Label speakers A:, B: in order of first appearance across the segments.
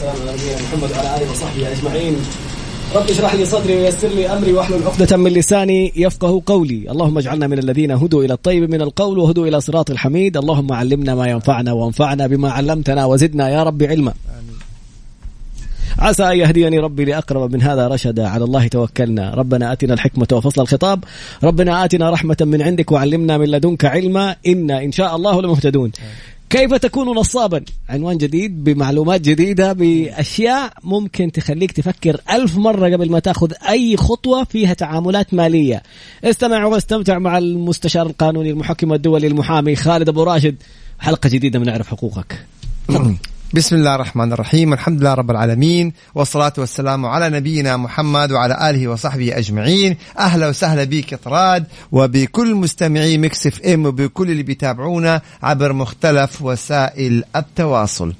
A: على محمد وعلى آله وصحبه أجمعين. رب اشرح لي صدري ويسر لي أمري واحلل عقدة من لساني يفقه قولي، اللهم اجعلنا من الذين هدوا إلى الطيب من القول وهدوا إلى صراط الحميد، اللهم علمنا ما ينفعنا وانفعنا بما علمتنا وزدنا يا رب علما. عسى أن يهديني ربي لأقرب من هذا رشدا. على الله توكلنا. ربنا آتنا الحكمة وفصل الخطاب. ربنا آتنا رحمة من عندك وعلمنا من لدنك علما. إنا إن شاء الله لمهتدون. كيف تكون نصابا؟ عنوان جديد بمعلومات جديدة بأشياء ممكن تخليك تفكر ألف مرة قبل ما تأخذ أي خطوة فيها تعاملات مالية. استمع واستمتع مع المستشار القانوني المحكم الدولي المحامي خالد أبو راشد. حلقة جديدة من نعرف حقوقك.
B: بسم الله الرحمن الرحيم الحمد لله رب العالمين والصلاة والسلام على نبينا محمد وعلى آله وصحبه أجمعين أهلا وسهلا بك طراد وبكل مستمعي مكسف ام وبكل اللي بيتابعونا عبر مختلف وسائل التواصل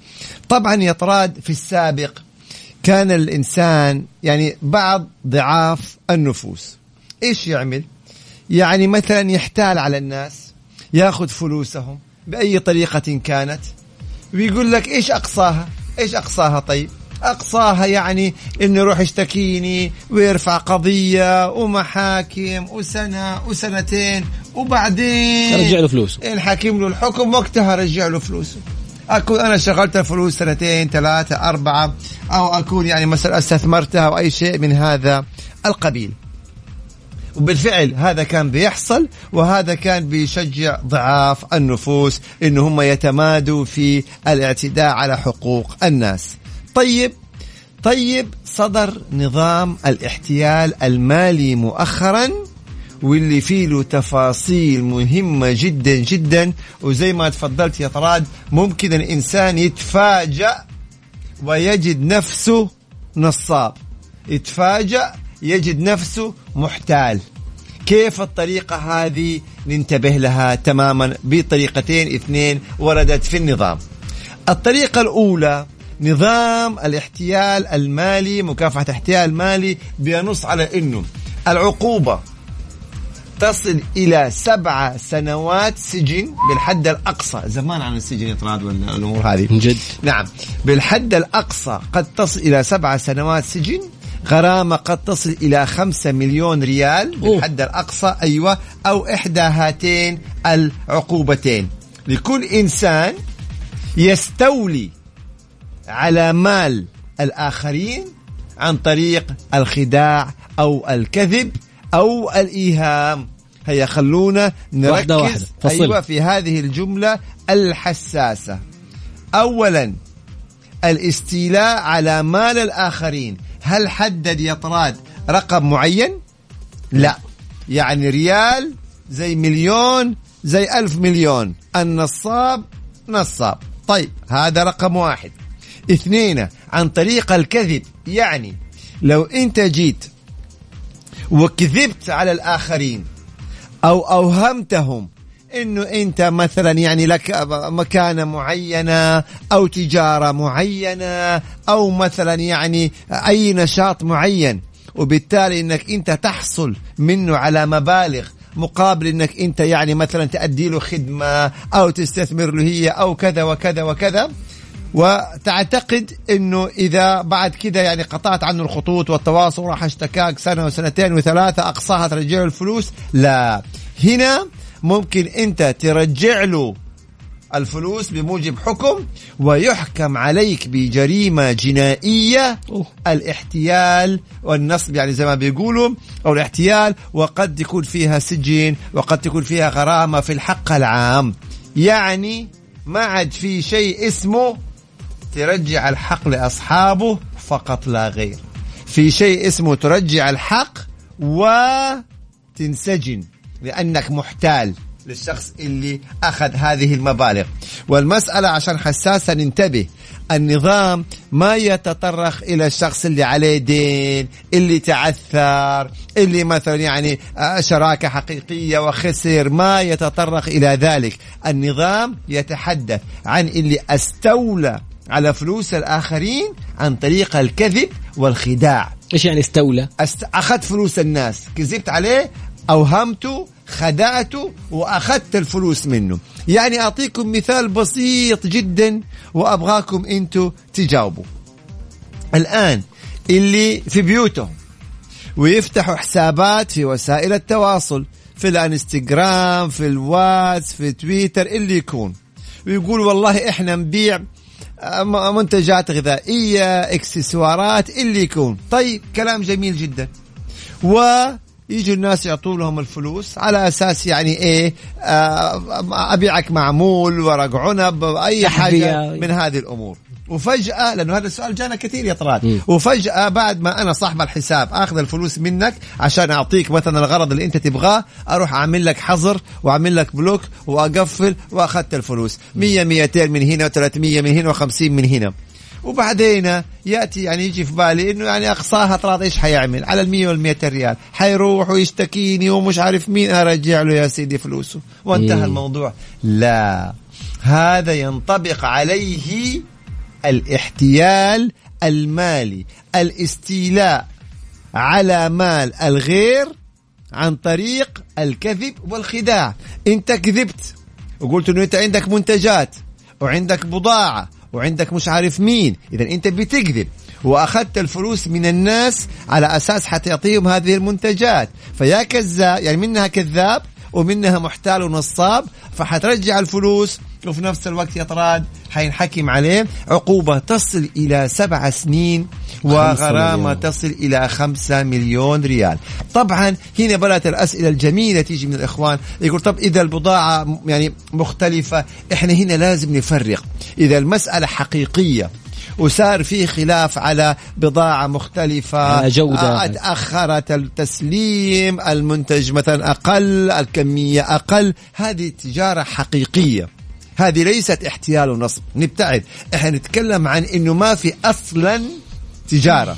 B: طبعا يا طراد في السابق كان الإنسان يعني بعض ضعاف النفوس إيش يعمل يعني مثلا يحتال على الناس ياخذ فلوسهم بأي طريقة كانت ويقول لك إيش أقصاها؟ إيش أقصاها طيب؟ أقصاها يعني انه يروح يشتكيني ويرفع قضية ومحاكم وسنة وسنتين وبعدين
A: رجع له فلوسه.
B: الحاكم له الحكم وقتها رجع له فلوسه. أكون أنا شغلت فلوس سنتين ثلاثة أربعة أو أكون يعني مثلا استثمرتها أو أي شيء من هذا القبيل. وبالفعل هذا كان بيحصل وهذا كان بيشجع ضعاف النفوس إن هم يتمادوا في الاعتداء على حقوق الناس. طيب طيب صدر نظام الاحتيال المالي مؤخرا واللي فيه له تفاصيل مهمة جدا جدا. وزي ما تفضلت يا طراد ممكن الإنسان يتفاجأ ويجد نفسه نصاب. يتفاجأ يجد نفسه محتال. كيف الطريقة هذه؟ ننتبه لها تماما بطريقتين اثنين وردت في النظام. الطريقة الأولى نظام الاحتيال المالي مكافحة الاحتيال المالي بينص على أنه العقوبة تصل إلى سبعة سنوات سجن بالحد الأقصى. زمان عن السجن يطراد والأمور هذه؟
A: جد.
B: نعم. بالحد الأقصى قد تصل إلى سبعة سنوات سجن غرامة قد تصل إلى خمسة مليون ريال بالحد الأقصى أيوة أو إحدى هاتين العقوبتين. لكل إنسان يستولي على مال الآخرين عن طريق الخداع أو الكذب أو الإيهام. هيا خلونا نركز. واحدة. واحدة. أيوة في هذه الجملة الحساسة. أولا الاستيلاء على مال الآخرين. هل حدد يا طراد رقم معين؟ لا. يعني ريال زي مليون زي ألف مليون. النصاب نصاب. طيب هذا رقم واحد. اثنين عن طريق الكذب. يعني لو أنت جيت وكذبت على الآخرين أو أوهمتهم إنه أنت مثلا يعني لك مكانه معينة أو تجارة معينة أو مثلا يعني أي نشاط معين وبالتالي إنك أنت تحصل منه على مبالغ مقابل إنك أنت يعني مثلا تأدي له خدمة أو تستثمر له هي أو كذا وكذا وكذا. وتعتقد إنه إذا بعد كذا يعني قطعت عنه الخطوط والتواصل راح اشتكاك سنة وسنتين وثلاثة أقصاها ترجع الفلوس لا. هنا ممكن انت ترجع له الفلوس بموجب حكم ويحكم عليك بجريمة جنائية. أوه. الاحتيال والنصب يعني زي ما بيقولوا أو الاحتيال وقد يكون فيها سجن وقد تكون فيها غرامة في الحق العام. يعني ما عاد في شيء اسمه ترجع الحق لأصحابه فقط لا غير. في شيء اسمه ترجع الحق وتنسجن. لأنك محتال للشخص اللي أخذ هذه المبالغ. والمسألة عشان حساسة ننتبه النظام ما يتطرق إلى الشخص اللي عليه دين اللي تعثر اللي مثلا يعني شراكة حقيقية وخسر ما يتطرق إلى ذلك. النظام يتحدث عن اللي أستولى على فلوس الآخرين عن طريق الكذب والخداع.
A: إيش يعني استولى؟
B: أست... أخذت فلوس الناس. كذبت عليه أوهمته خدعته وأخذت الفلوس منه. يعني أعطيكم مثال بسيط جدا وأبغاكم أنتوا تجاوبوا. الآن اللي في بيوتهم ويفتحوا حسابات في وسائل التواصل في الانستغرام في الواتس في تويتر اللي يكون. ويقول والله إحنا نبيع منتجات غذائية إكسسوارات اللي يكون. طيب كلام جميل جدا. و يجوا الناس يعطوا لهم الفلوس على أساس يعني إيه آه، أبيعك معمول ورق عنب أي حاجة من هذه الأمور. وفجأة لأنه هذا السؤال جانا كثير يا طراد. وفجأة بعد ما أنا صاحب الحساب أخذ الفلوس منك عشان أعطيك مثلا الغرض اللي أنت تبغاه أروح أعمل لك حظر وأعمل لك بلوك وأقفل وأخذت الفلوس. 100 200 من هنا و300 من هنا و50 من هنا. وبعدين يأتي يعني يجي في بالي إنه يعني أقصاها طراد إيش حيعمل؟ على ال100 وال200 ريال. حيروح ويشتكيني ومش عارف مين. ارجع له يا سيدي فلوسه. وانتهى الموضوع. لا. هذا ينطبق عليه الاحتيال المالي. الاستيلاء على مال الغير عن طريق الكذب والخداع. انت كذبت وقلت إنه أنت عندك منتجات وعندك بضاعة وعندك مش عارف مين. اذا أنت بتكذب. وأخذت الفلوس من الناس على أساس حتعطيهم هذه المنتجات. فيا كذاب يعني منها كذاب ومنها محتال ونصاب فحترجع الفلوس وفي نفس الوقت يا طراد حينحكم عليه. عقوبة تصل إلى سبع سنين وغرامة تصل إلى خمسة مليون ريال. طبعا هنا بدأت الأسئلة الجميلة تيجي من الإخوان يقول طب إذا البضاعة يعني مختلفة إحنا هنا لازم نفرق. إذا المسألة حقيقية وصار في خلاف على بضاعة مختلفة
A: على جودة.
B: تأخرت التسليم المنتج مثلا أقل الكمية أقل هذه تجارة حقيقية. ليست احتيال ونصب. نبتعد. إحنا نتكلم عن إنه ما في أصلا تجارة.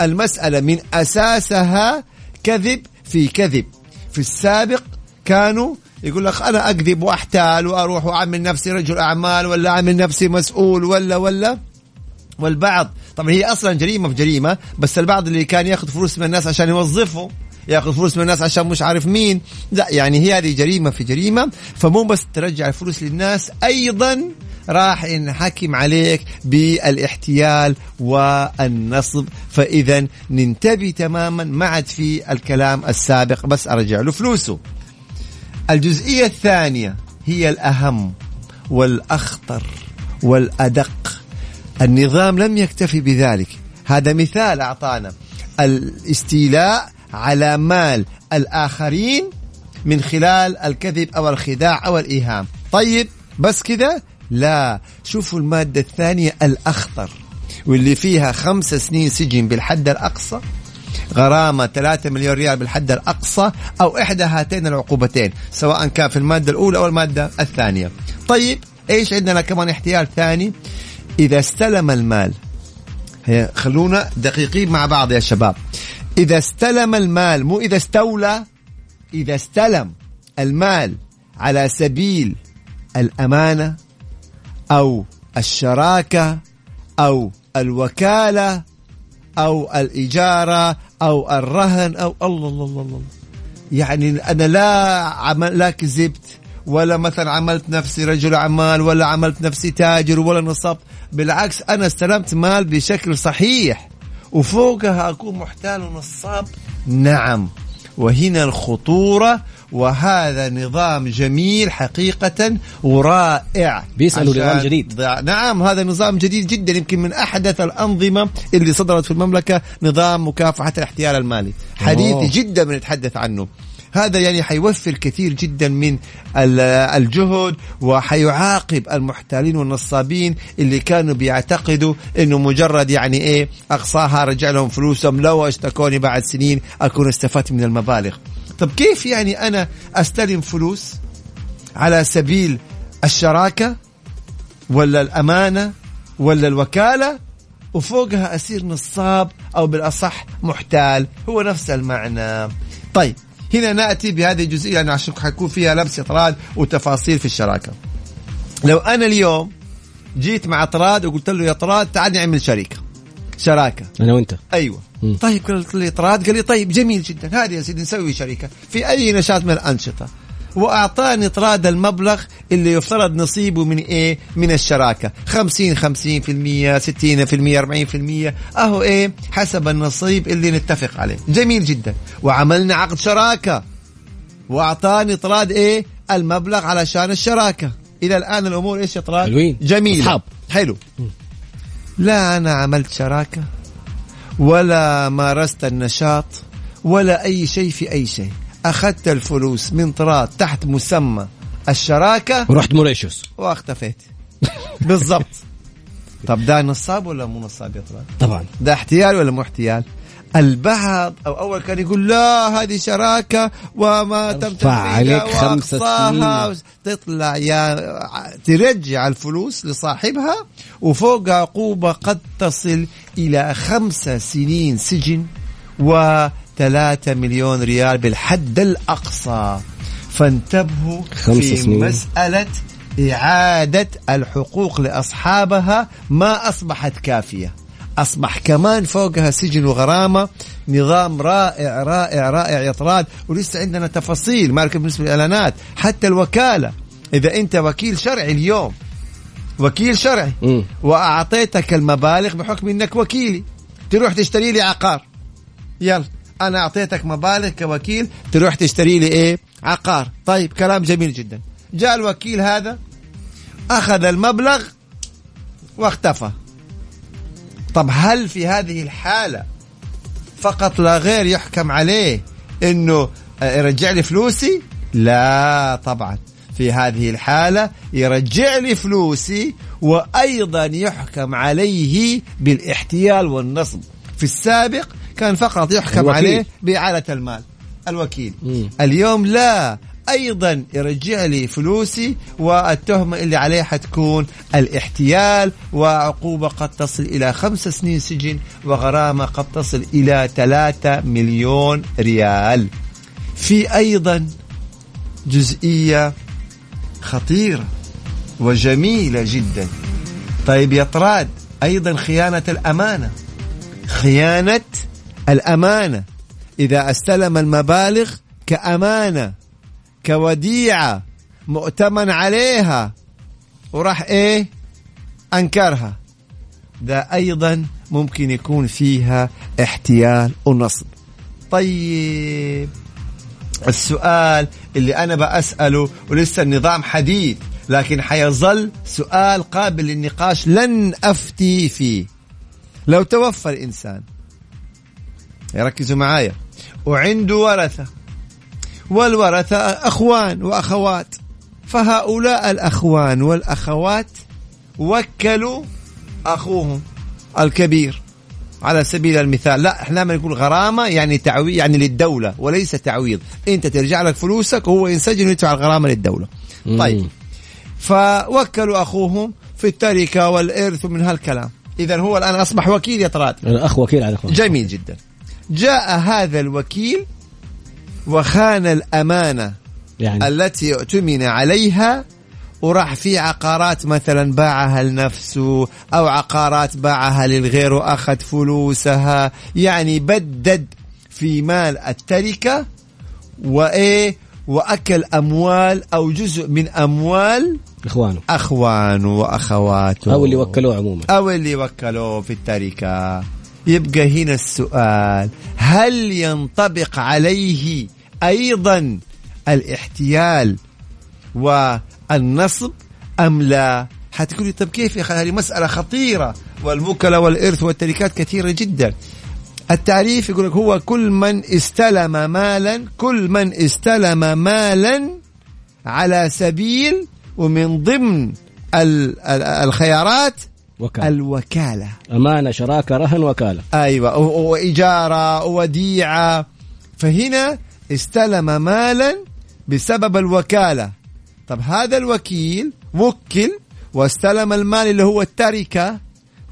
B: المسألة من أساسها كذب في كذب. في السابق كانوا يقول لك أنا أكذب وأحتال وأروح وأعمل نفسي رجل أعمال ولا أعمل نفسي مسؤول ولا ولا. والبعض طبعا هي أصلا جريمة في جريمة بس البعض اللي كان ياخذ فلوس من الناس عشان يوظفهم. ياخذ فلوس من الناس عشان مش عارف مين. لا يعني هي هذه جريمة في جريمة. فمو بس ترجع الفلوس للناس أيضا راح ينحكم عليك بالاحتيال والنصب. فاذا ننتبه تماما ما عاد في الكلام السابق بس أرجع له فلوسه. الجزئية الثانية هي الأهم والأخطر والأدق. النظام لم يكتفي بذلك. هذا مثال أعطانا. الاستيلاء على مال الآخرين من خلال الكذب أو الخداع أو الإيهام. طيب بس كذا لا. شوفوا المادة الثانية الأخطر واللي فيها خمس سنين سجن بالحد الأقصى غرامة 3 مليون ريال بالحد الأقصى أو إحدى هاتين العقوبتين سواء كان في المادة الأولى أو المادة الثانية. طيب إيش عندنا كمان احتيال ثاني؟ إذا استلم المال خلونا دقيقين مع بعض يا شباب. إذا استلم المال مو إذا استولى إذا استلم المال على سبيل الأمانة أو الشراكة أو الوكالة أو الإجارة أو الرهن أو الله الله الله, الله. يعني أنا لا عمل لا كذبت ولا مثلا عملت نفسي رجل أعمال ولا عملت نفسي تاجر ولا نصبت بالعكس أنا استلمت مال بشكل صحيح وفوقها أكون محتال ونصاب نعم. وهنا الخطورة وهذا نظام جميل حقيقة ورائع.
A: بيسألوا نظام جديد.
B: نعم هذا نظام جديد جدا. يمكن من أحدث الأنظمة اللي صدرت في المملكة نظام مكافحة الاحتيال المالي. حديث جدا بنتحدث عنه. هذا يعني حيوفر كثير جدا من الجهد وحيعاقب المحتالين والنصابين اللي كانوا بيعتقدوا إنه مجرد يعني إيه أقصاها رجع لهم فلوسهم لو اشتكوني بعد سنين أكون استفدت من المبالغ. طب كيف يعني أنا أستلم فلوس على سبيل الشراكة ولا الأمانة ولا الوكالة وفوقها أسير نصاب أو بالأصح محتال؟ هو نفس المعنى. طيب هنا نأتي بهذه الجزئيه لأنه عشان حيكون فيها لبس إطراد وتفاصيل في الشراكة. لو أنا اليوم جيت مع طراد وقلت له يا طراد تعال نعمل شركة. شراكة.
A: أنا وأنت.
B: أيوه. طيب قلت لي طراد قال لي طيب جميل جدا. هذه يا سيدي نسوي شركة في أي نشاط من الأنشطة. وأعطاني طراد المبلغ اللي يفترض نصيبه من إيه؟ من الشراكة. 50 50% 60% 40% أهو إيه؟ حسب النصيب اللي نتفق عليه. جميل جدا. وعملنا عقد شراكة. وأعطاني طراد إيه؟ المبلغ علشان الشراكة. إلى الآن الأمور إيش يا طراد
A: حلوين.
B: جميل
A: أصحاب.
B: حلو. لا أنا عملت شراكة ولا مارست النشاط ولا أي شيء في أي شيء. أخذت الفلوس من طراد تحت مسمى الشراكة.
A: ورحت موريشيوس.
B: واختفيت. بالضبط. طب ده نصاب ولا مو نصاب يا طراد
A: طبعا.
B: ده احتيال ولا مو احتيال؟ البعض أو أول كان يقول لا هذه شراكة وما تم
A: عليك خمسة.
B: تطلع يا ترجع الفلوس لصاحبها وفوق عقوبة قد تصل إلى خمسة سنين سجن وثلاثة مليون ريال بالحد الأقصى. فانتبهوا في
A: سنين.
B: مسألة إعادة الحقوق لأصحابها. ما أصبحت كافية. أصبح كمان فوقها سجن وغرامة نظام رائع رائع رائع يا طراد ولسه عندنا تفاصيل ما بالنسبة للاعلانات حتى الوكالة. إذا أنت وكيل شرعي اليوم وكيل شرعي
A: مم.
B: وأعطيتك المبالغ بحكم إنك وكيلي تروح تشتري لي عقار. يلا. أنا أعطيتك مبالغ كوكيل تروح تشتري لي إيه؟ عقار. طيب كلام جميل جدا. جاء الوكيل هذا أخذ المبلغ واختفى. طب هل في هذه الحالة فقط لا غير يحكم عليه إنه آه، يرجع لي فلوسي؟ لا طبعا. في هذه الحالة يرجع لي فلوسي وأيضا يحكم عليه بالإحتيال والنصب. في السابق كان فقط يحكم
A: الوكيل.
B: عليه بإعادة المال. الوكيل.
A: مم.
B: اليوم لا أيضا يرجع لي فلوسي والتهمة اللي عليه حتكون الاحتيال وعقوبة قد تصل إلى خمس سنين سجن وغرامة قد تصل إلى ثلاثة مليون ريال. في أيضا جزئية خطيرة وجميلة جدا. طيب يا طراد أيضا خيانة الأمانة. خيانة الأمانة. إذا أستلم المبالغ كأمانة كوديعة مؤتمن عليها وراح إيه؟ أنكرها. ده أيضا ممكن يكون فيها احتيال ونصب. طيب السؤال اللي أنا بساله ولسه النظام حديث لكن حيظل سؤال قابل للنقاش لن أفتي فيه. لو توفى الإنسان ركزوا معايا. وعنده ورثة. والورثة أخوان وأخوات. فهؤلاء الأخوان والأخوات وكلوا أخوهم الكبير. على سبيل المثال لا إحنا لما نقول غرامة يعني تعويض يعني للدولة وليس تعويض. أنت ترجع لك فلوسك وهو ينسجن ويدفع الغرامة للدولة.
A: مم.
B: طيب. فوكلوا أخوهم في التركة والإرث ومن هالكلام. اذا هو الآن أصبح وكيل يا طراد.
A: الأخ وكيل على اخوان
B: جميل جدا. جاء هذا الوكيل وخان الأمانة
A: يعني.
B: التي اؤتمن عليها وراح في عقارات مثلا باعها لنفسه أو عقارات باعها للغير وأخذ فلوسها. يعني بدد في مال التركة وإيه وأكل أموال أو جزء من أموال
A: إخوانه.
B: أخوانه وأخواته.
A: أو اللي وكلوه عموما.
B: أو اللي وكلوه في التركة. يبقى هنا السؤال هل ينطبق عليه أيضا الاحتيال والنصب أم لا؟ حتقول لي طب كيف يا هذه مسألة خطيرة والوكلاء والإرث والتركات كثيرة جدا. التعريف يقول لك هو كل من استلم مالا كل من استلم مالا على سبيل ومن ضمن ال- ال- الخيارات
A: وكالة.
B: الوكالة.
A: أمانة شراكه رهن وكالة.
B: أيوة وإجارة وديعة فهنا استلم مالا بسبب الوكالة. طب هذا الوكيل وكل واستلم المال اللي هو التركة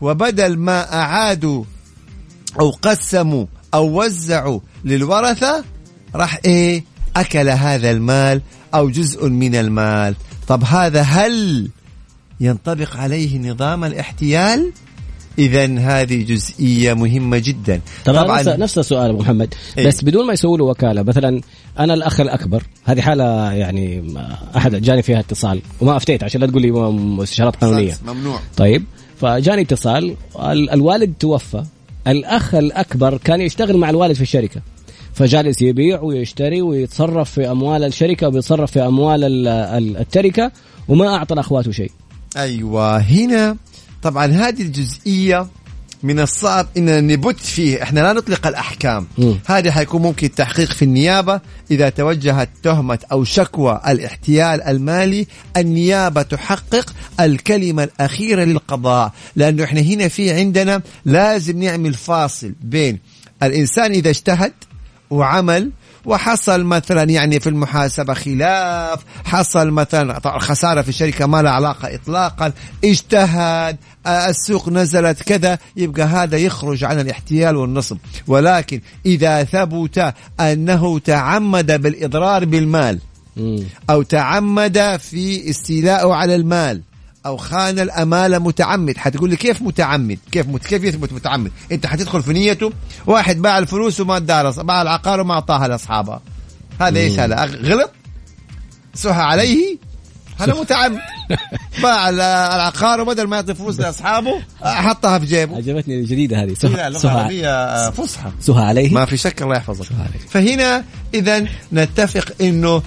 B: وبدل ما أعادوا أو قسموا أو وزعوا للورثة راح إيه؟ أكل هذا المال أو جزء من المال. طب هذا هل ينطبق عليه نظام الاحتيال. إذا هذه جزئية مهمة جدا.
A: طبعا نفس نفس السؤال أبو محمد.
B: إيه.
A: بس بدون ما يسووا له وكالة مثلا أنا الأخ الأكبر هذه حالة يعني أحد جاني فيها اتصال وما أفتيت عشان لا تقول لي استشارات قانونية.
B: ممنوع.
A: طيب فجاني اتصال الوالد توفى الأخ الأكبر كان يشتغل مع الوالد في الشركة. فجالس يبيع ويشتري ويتصرف في أموال الشركة ويتصرف في أموال التركة وما أعطى اخواته شيء.
B: أيوه. هنا طبعا هذه الجزئية من الصعب إن نبت فيه. إحنا لا نطلق الأحكام. هذه حيكون ممكن تحقيق في النيابة. إذا توجهت تهمة أو شكوى الاحتيال المالي النيابة تحقق الكلمة الأخيرة للقضاء. لأنه إحنا هنا في عندنا لازم نعمل فاصل بين الإنسان إذا اجتهد وعمل وحصل مثلا يعني في المحاسبة خلاف حصل مثلا خسارة في الشركة ما لها علاقة إطلاقا اجتهد السوق نزلت كذا يبقى هذا يخرج عن الاحتيال والنصب. ولكن إذا ثبت أنه تعمد بالإضرار بالمال أو تعمد في استيلاءه على المال أو خان الامانه متعمد. حتقول لي كيف متعمد؟ كيف مت... كيف يثبت متعمد؟ أنت حتدخل في نيته واحد باع الفلوس وما ادارس باع العقار وما أعطاها لاصحابها هذا إيش؟ هذا غلط؟ سهى عليه؟ هذا متعمد. باع العقار وبدل ما يعطي فلوس لأصحابه حطها في جيبه.
A: عجبتني الجديدة هذه.
B: سهى سهى فصحى.
A: سهى عليه.
B: ما في شك الله يحفظك. فهنا اذا نتفق إنه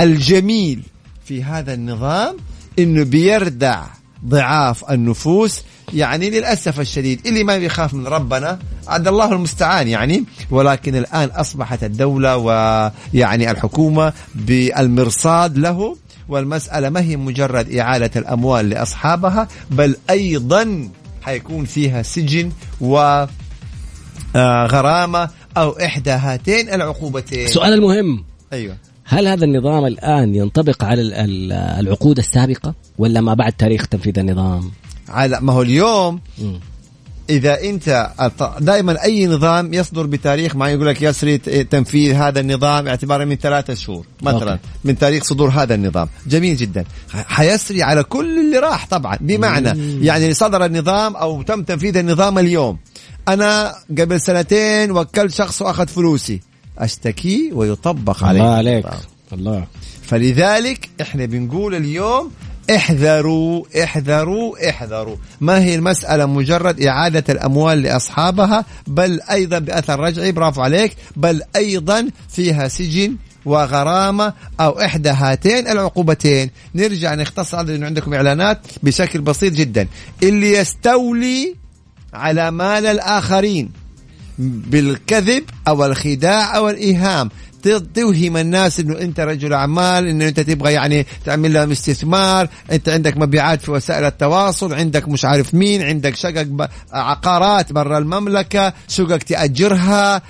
B: الجميل في هذا النظام إنه بيردع ضعاف النفوس يعني للأسف الشديد اللي ما بيخاف من ربنا عند الله المستعان يعني ولكن الآن أصبحت الدولة ويعني الحكومة بالمرصاد له والمسألة ما هي مجرد إعادة الأموال لأصحابها بل أيضا حيكون فيها سجن و آه، غرامة أو إحدى هاتين العقوبتين.
A: السؤال المهم.
B: أيوه.
A: هل هذا النظام الآن ينطبق على العقود السابقة ولا ما بعد تاريخ تنفيذ النظام
B: على ما هو اليوم م. إذا أنت دائما أي نظام يصدر بتاريخ ما يقول لك يسري تنفيذ هذا النظام اعتبارا من ثلاثة شهور مثلا أوكي. من تاريخ صدور هذا النظام جميل جدا حيسري على كل اللي راح طبعا بمعنى مم. يعني صدر النظام أو تم تنفيذ النظام اليوم أنا قبل سنتين وكلت شخص وأخذ فلوسي أشتكي ويطبق عليه.
A: الله عليك الله.
B: فلذلك إحنا بنقول اليوم احذروا احذروا احذروا. ما هي المسألة؟ مجرد إعادة الأموال لأصحابها بل أيضا بأثر رجعي برافو عليك بل أيضا فيها سجن وغرامة أو إحدى هاتين العقوبتين. نرجع نختص هذا لأنه عندكم إعلانات بشكل بسيط جدا. اللي يستولي على مال الآخرين. بالكذب أو الخداع أو الإيهام. توهم الناس إنه أنت رجل أعمال إنه أنت تبغى يعني تعمل لهم استثمار أنت عندك مبيعات في وسائل التواصل عندك مش عارف مين عندك شقق عقارات برا المملكة شقق تأجرها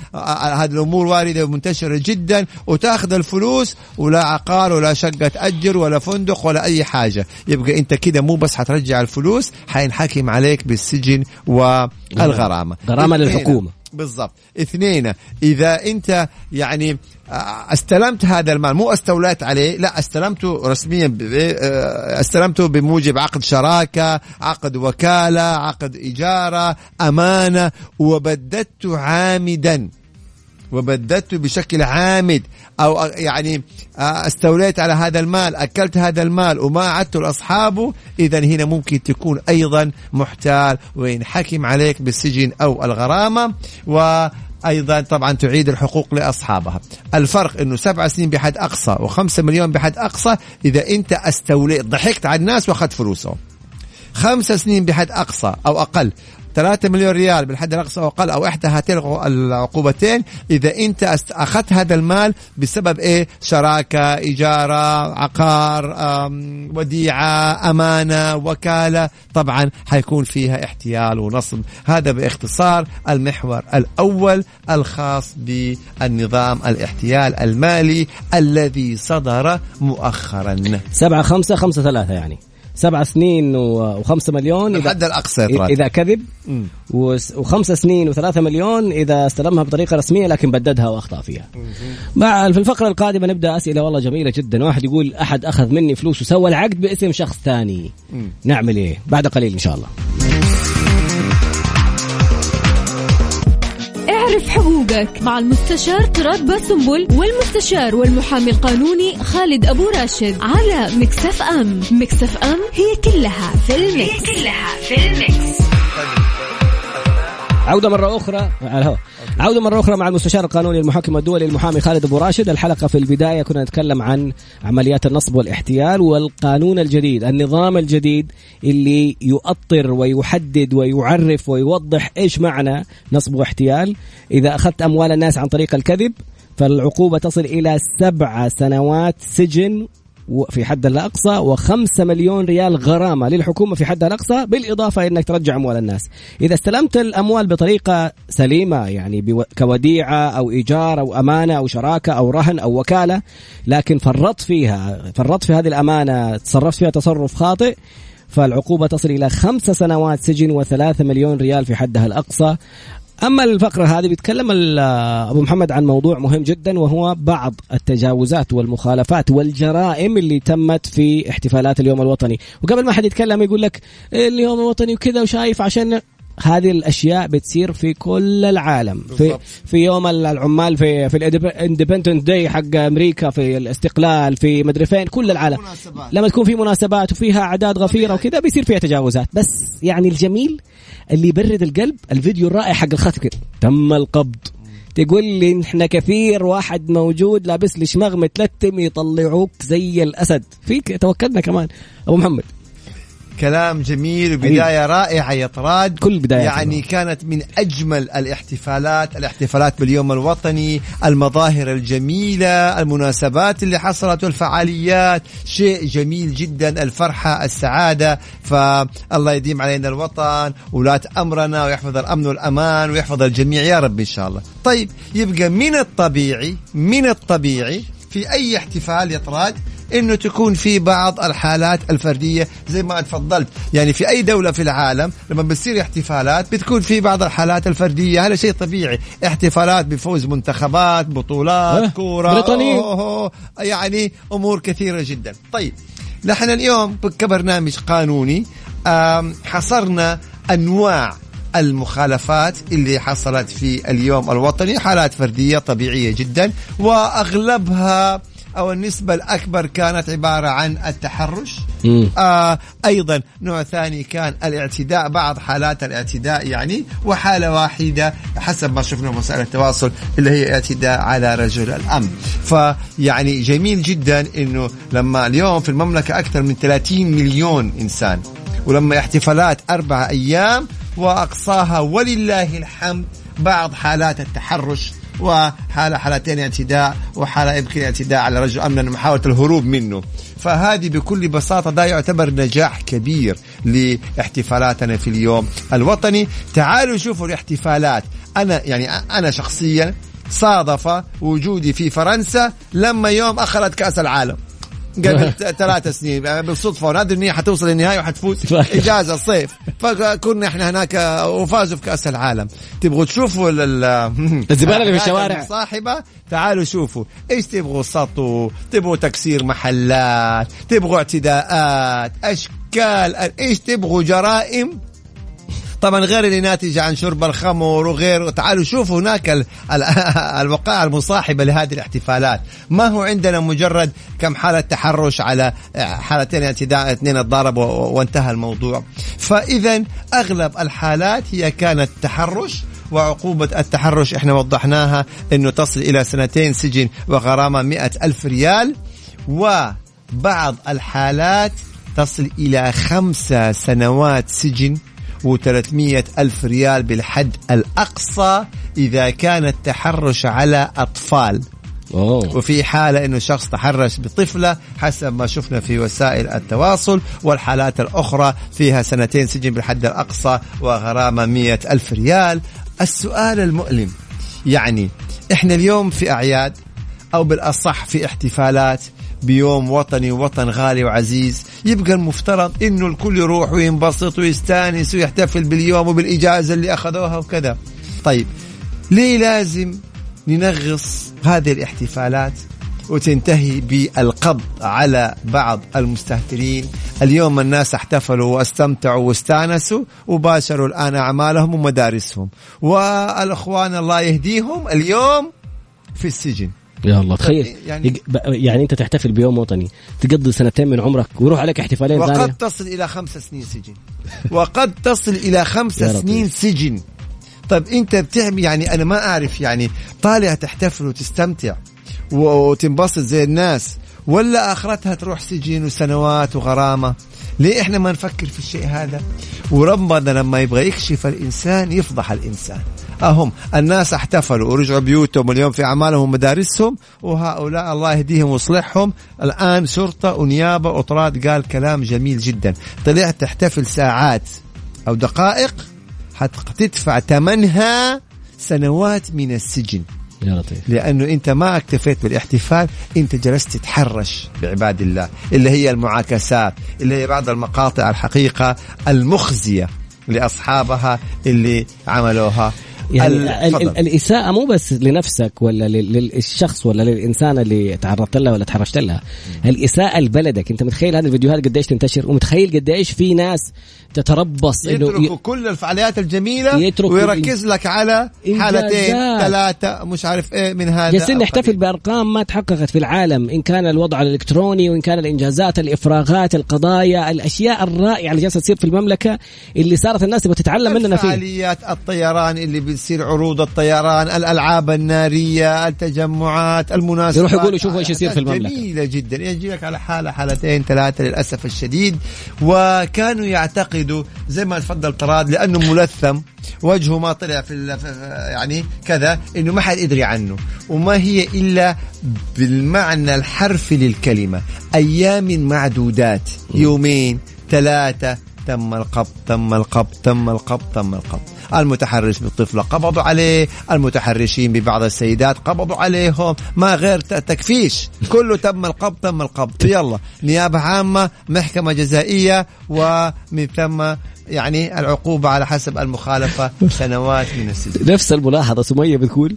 B: هذه الأمور واردة ومنتشرة جدا وتأخذ الفلوس ولا عقار ولا شقة تأجر ولا فندق ولا أي حاجة. يبقى أنت كده مو بس حترجع الفلوس حينحكم عليك بالسجن والغرامه
A: غرامة للحكومة.
B: بالضبط. اثنين إذا أنت يعني آه، استلمت هذا المال مو استوليت عليه لا استلمته رسميا آه، استلمته بموجب عقد شراكة عقد وكالة عقد إجارة أمانة وبددته عامدا. وبددته بشكل عامد أو يعني استوليت على هذا المال أكلت هذا المال وما عدته لأصحابه اذا هنا ممكن تكون أيضا محتال وينحكم عليك بالسجن أو الغرامة و أيضا طبعا تعيد الحقوق لأصحابها. الفرق إنه سبع سنين بحد أقصى وخمسة مليون بحد أقصى إذا أنت استوليت ضحكت على الناس وأخذت فلوسهم. خمس سنين بحد أقصى أو أقل 3 مليون ريال بالحد الأقصى أو أقل أو إحدى هاتين العقوبتين. إذا أنت أخذت هذا المال بسبب إيه؟ شراكة إجارة عقار وديعة أمانة وكالة. طبعا حيكون فيها احتيال ونصب. هذا باختصار المحور الأول الخاص بالنظام الاحتيال المالي الذي صدر مؤخرا.
A: سبعة خمسة خمسة ثلاثة يعني. سبع سنين وخمسة مليون
B: الحد الأقصى
A: إذا كذب وخمس سنين وثلاثة مليون إذا استلمها بطريقة رسمية لكن بددها وأخطأ فيها. مع في الفقرة القادمة نبدأ أسئلة والله جميلة جدا، واحد يقول أحد أخذ مني فلوس وسوى العقد باسم شخص ثاني. نعمل إيه؟ بعد قليل إن شاء الله.
C: اعرف حقوقك مع المستشار تراد باسنبل والمستشار والمحامي القانوني خالد أبو راشد على Mix FM Mix FM هي كلها في ال Mix, هي كلها في ال Mix.
A: عودة مرة أخرى على الهواء عودة مرة أخرى مع المستشار القانوني المحكم الدولي المحامي خالد أبو راشد. الحلقة في البداية كنا نتكلم عن عمليات النصب والاحتيال والقانون الجديد النظام الجديد اللي يؤطر ويحدد ويعرف ويوضح إيش معنى نصب واحتيال. إذا أخذت أموال الناس عن طريق الكذب فالعقوبة تصل إلى سبع سنوات سجن في حد الأقصى وخمسة مليون ريال غرامة للحكومة في حد الأقصى بالإضافة إنك ترجع أموال الناس. إذا استلمت الأموال بطريقة سليمة يعني كوديعة أو إيجار أو أمانة أو شراكة أو رهن أو وكالة لكن فرطت فيها فرطت في هذه الأمانة تصرفت فيها تصرف خاطئ فالعقوبة تصل إلى خمس سنوات سجن وثلاثة مليون ريال في حدها الأقصى. أما الفقرة هذه بيتكلم أبو محمد عن موضوع مهم جدا وهو بعض التجاوزات والمخالفات والجرائم اللي تمت في احتفالات اليوم الوطني. وقبل ما حد يتكلم يقول لك اليوم الوطني وكذا وشايف عشان هذه الأشياء بتصير في كل العالم. في في يوم العمال في في الاندبندنت داي حق أمريكا في الاستقلال في مدري فين كل العالم. مناسبات. لما تكون في مناسبات وفيها أعداد غفيرة وكذا بيصير فيها تجاوزات. بس يعني الجميل اللي يبرد القلب الفيديو الرائع حق الختم كده تم القبض. تقول لي إحنا كثير واحد موجود لابس لي شماغ متلتم يطلعوك زي الأسد. فيك توكلنا كمان. أبو محمد.
B: كلام جميل وبداية رائعة يا طراد.
A: كل بداية
B: يعني طبعا. كانت من أجمل الاحتفالات الاحتفالات باليوم الوطني المظاهر الجميلة المناسبات اللي حصلت والفعاليات. شيء جميل جدا الفرحة السعادة. فالله يديم علينا الوطن ولاة أمرنا ويحفظ الأمن والأمان ويحفظ الجميع يا رب إن شاء الله. طيب يبقى من الطبيعي من الطبيعي في أي احتفال يا طراد؟ إنه تكون في بعض الحالات الفردية زي ما تفضلت. يعني في أي دولة في العالم لما بتصير احتفالات بتكون في بعض الحالات الفردية. هذا شيء طبيعي. احتفالات بفوز منتخبات بطولات أه كورة. يعني أمور كثيرة جدا. طيب نحن اليوم كبرنامج قانوني حصرنا أنواع المخالفات اللي حصلت في اليوم الوطني. حالات فردية طبيعية جدا وأغلبها أو النسبة الأكبر كانت عبارة عن التحرش. آه أيضا نوع ثاني كان الاعتداء بعض حالات الاعتداء يعني وحالة واحدة حسب ما شفنا وسائل التواصل اللي هي اعتداء على رجل الامن فيعني جميل جدا إنه لما اليوم في المملكة أكثر من 30 مليون إنسان ولما احتفالات أربع أيام وأقصاها ولله الحمد بعض حالات التحرش وحالة حالتين اعتداء وحالة يمكن اعتداء على رجل أمنا محاولة الهروب منه. فهذه بكل بساطة ده يعتبر نجاح كبير لاحتفالاتنا في اليوم الوطني. تعالوا شوفوا الاحتفالات. أنا يعني أنا شخصيا صادف وجودي في فرنسا لما يوم أخذت كأس العالم. قبل ثلاث سنين. بالصدفة ونادر ان هي حتوصل للنهايه وحتفوز. إجازة الصيف. فكنا إحنا هناك وفازوا في كأس العالم. تبغوا تشوفوا
A: الزبالة اللي في الشوارع.
B: صاحبه تعالوا شوفوا. إيش تبغوا؟ سطو. تبغوا تكسير محلات. تبغوا اعتداءات. أشكال. إيش تبغوا؟ جرائم. طبعا غير اللي ناتجة عن شرب الخمر وغيره تعالوا شوفوا هناك الوقائع المصاحبة لهذه الاحتفالات. ما هو عندنا مجرد كم حالة تحرش على حالتين اعتداء اثنين اتضاربوا وانتهى الموضوع. فإذا أغلب الحالات هي كانت تحرش وعقوبة التحرش إحنا وضحناها إنه تصل إلى سنتين سجن وغرامة مئة ألف ريال. وبعض الحالات تصل إلى خمسة سنوات سجن و300 ألف ريال بالحد الأقصى إذا كان التحرش على أطفال أوه. وفي حالة أنه شخص تحرش بطفلة حسب ما شفنا في وسائل التواصل والحالات الأخرى فيها سنتين سجن بالحد الأقصى وغرامة مية ألف ريال السؤال المؤلم يعني إحنا اليوم في أعياد أو بالأصح في احتفالات بيوم وطني ووطن غالي وعزيز. يبقى المفترض إنه الكل يروح وينبسط ويستأنس ويحتفل باليوم وبالإجازة اللي أخذوها وكذا. طيب ليه لازم ننغص هذه الاحتفالات وتنتهي بالقبض على بعض المستهترين؟ اليوم الناس احتفلوا واستمتعوا واستأنسوا وباشروا الآن أعمالهم ومدارسهم. والأخوان الله يهديهم اليوم في السجن.
A: يا الله تخيل. يعني, يعني أنت تحتفل بيوم وطني تقضي سنتين من عمرك ويروح عليك احتفالين
B: وقد ثانية. تصل إلى خمس سنين سجن. وقد تصل إلى خمس سنين سجن. طيب أنت بتعمل يعني أنا ما أعرف يعني طالع تحتفل وتستمتع وتنبسط زي الناس ولا آخرتها تروح سجن وسنوات وغرامة؟ ليه إحنا ما نفكر في الشيء هذا؟ وربنا لما يبغى يكشف الإنسان يفضح الإنسان. أهم. الناس احتفلوا ورجعوا بيوتهم اليوم في أعمالهم ومدارسهم وهؤلاء الله يهديهم ويصلحهم. الآن شرطة ونيابة واطراد قال كلام جميل جدا. طلعت تحتفل ساعات أو دقائق حتدفع ثمنها سنوات من السجن. يا لطيف. لأنه أنت ما اكتفيت بالاحتفال أنت جلست تتحرش بعباد الله. اللي هي المعاكسات اللي هي بعض المقاطع الحقيقة المخزية لأصحابها اللي عملوها.
A: يعني الإساءة مو بس لنفسك ولا للشخص ولا للإنسان اللي تعرضت لها ولا تحرشت لها الإساءة لبلدك. أنت متخيل هذه الفيديوهات قديش تنتشر؟ ومتخيل قديش في ناس تتربص
B: يتركوا ي... كل الفعاليات الجميلة ويركز لك على حالتين ثلاثة مش عارف إيه من هذا.
A: جالسين نحتفل بأرقام ما تحققت في العالم إن كان الوضع الإلكتروني وإن كان الإنجازات الإفراغات القضايا الأشياء الرائعة اللي جالسة تصير في المملكة اللي صارت الناس تبغى تتعلم مننا فيها.
B: فعاليات الطيران اللي بتصير عروض الطيران الألعاب النارية التجمعات المناسبات.
A: يروحوا يقولوا شوفوا إيش يصير في المملكة.
B: جميلة جدا. يجي لك على حالة حالتين ثلاثة للأسف الشديد. وكانوا يعتقدوا زي ما تفضل طراد لأنه ملثم وجهه ما طلع في يعني كذا إنه ما حد يدري عنه. وما هي إلا بالمعنى الحرفي للكلمة. أيام معدودات. يومين ثلاثة تم القبض تم القبض تم القبض تم القبض. المتحرش بالطفلة قبضوا عليه. المتحرشين ببعض السيدات قبضوا عليهم. ما غير تكفيش. كله تم القبض تم القبض. يلا. نيابة عامة محكمة جزائية ومن ثم يعني العقوبة على حسب المخالفة سنوات من السجن.
A: نفس الملاحظة سمية بتقول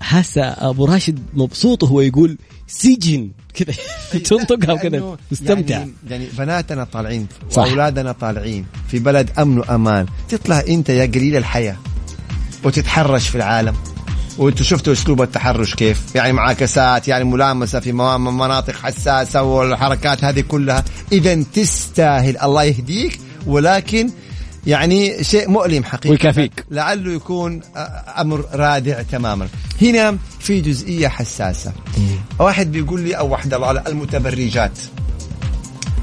A: هسه أبو راشد مبسوط وهو يقول سجن. كذا تنطقها وكذا تستمتع
B: يعني, يعني بناتنا طالعين وأولادنا طالعين في بلد أمن وأمان. تطلع أنت يا قليل الحياة وتتحرش في العالم. وأنتم شفتوا أسلوب التحرش كيف؟ يعني معاكسات يعني ملامسة في مناطق حساسة والحركات هذه كلها. إذا تستاهل. الله يهديك ولكن يعني شيء مؤلم حقيقة.
A: ويكافيك
B: لعله يكون أمر رادع تماما. هنا في جزئية حساسة. واحد بيقول لي أو واحدة على المتبرجات.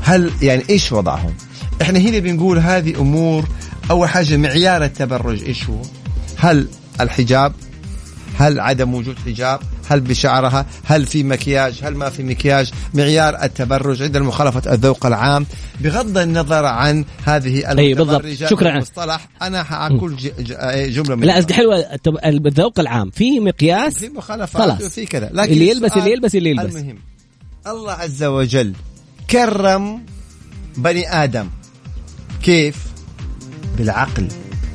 B: هل يعني إيش وضعهم؟ إحنا هنا بنقول هذه أمور أول حاجة معيار التبرج إيش هو؟ هل الحجاب؟ هل عدم وجود حجاب؟ هل بشعرها هل في مكياج هل ما في مكياج معيار التبرج عند مخالفة الذوق العام. بغض النظر عن هذه
A: المتبرجة شكرا.
B: المصطلح. أنا حأقول جملة من
A: لا قصدي حلوة. الذوق العام. في مقياس؟
B: في مخالفات خلاص. في كذا.
A: لكن اللي يلبس اللي يلبس اللي يلبس.
B: المهم الله عز وجل كرم بني آدم. كيف؟ بالعقل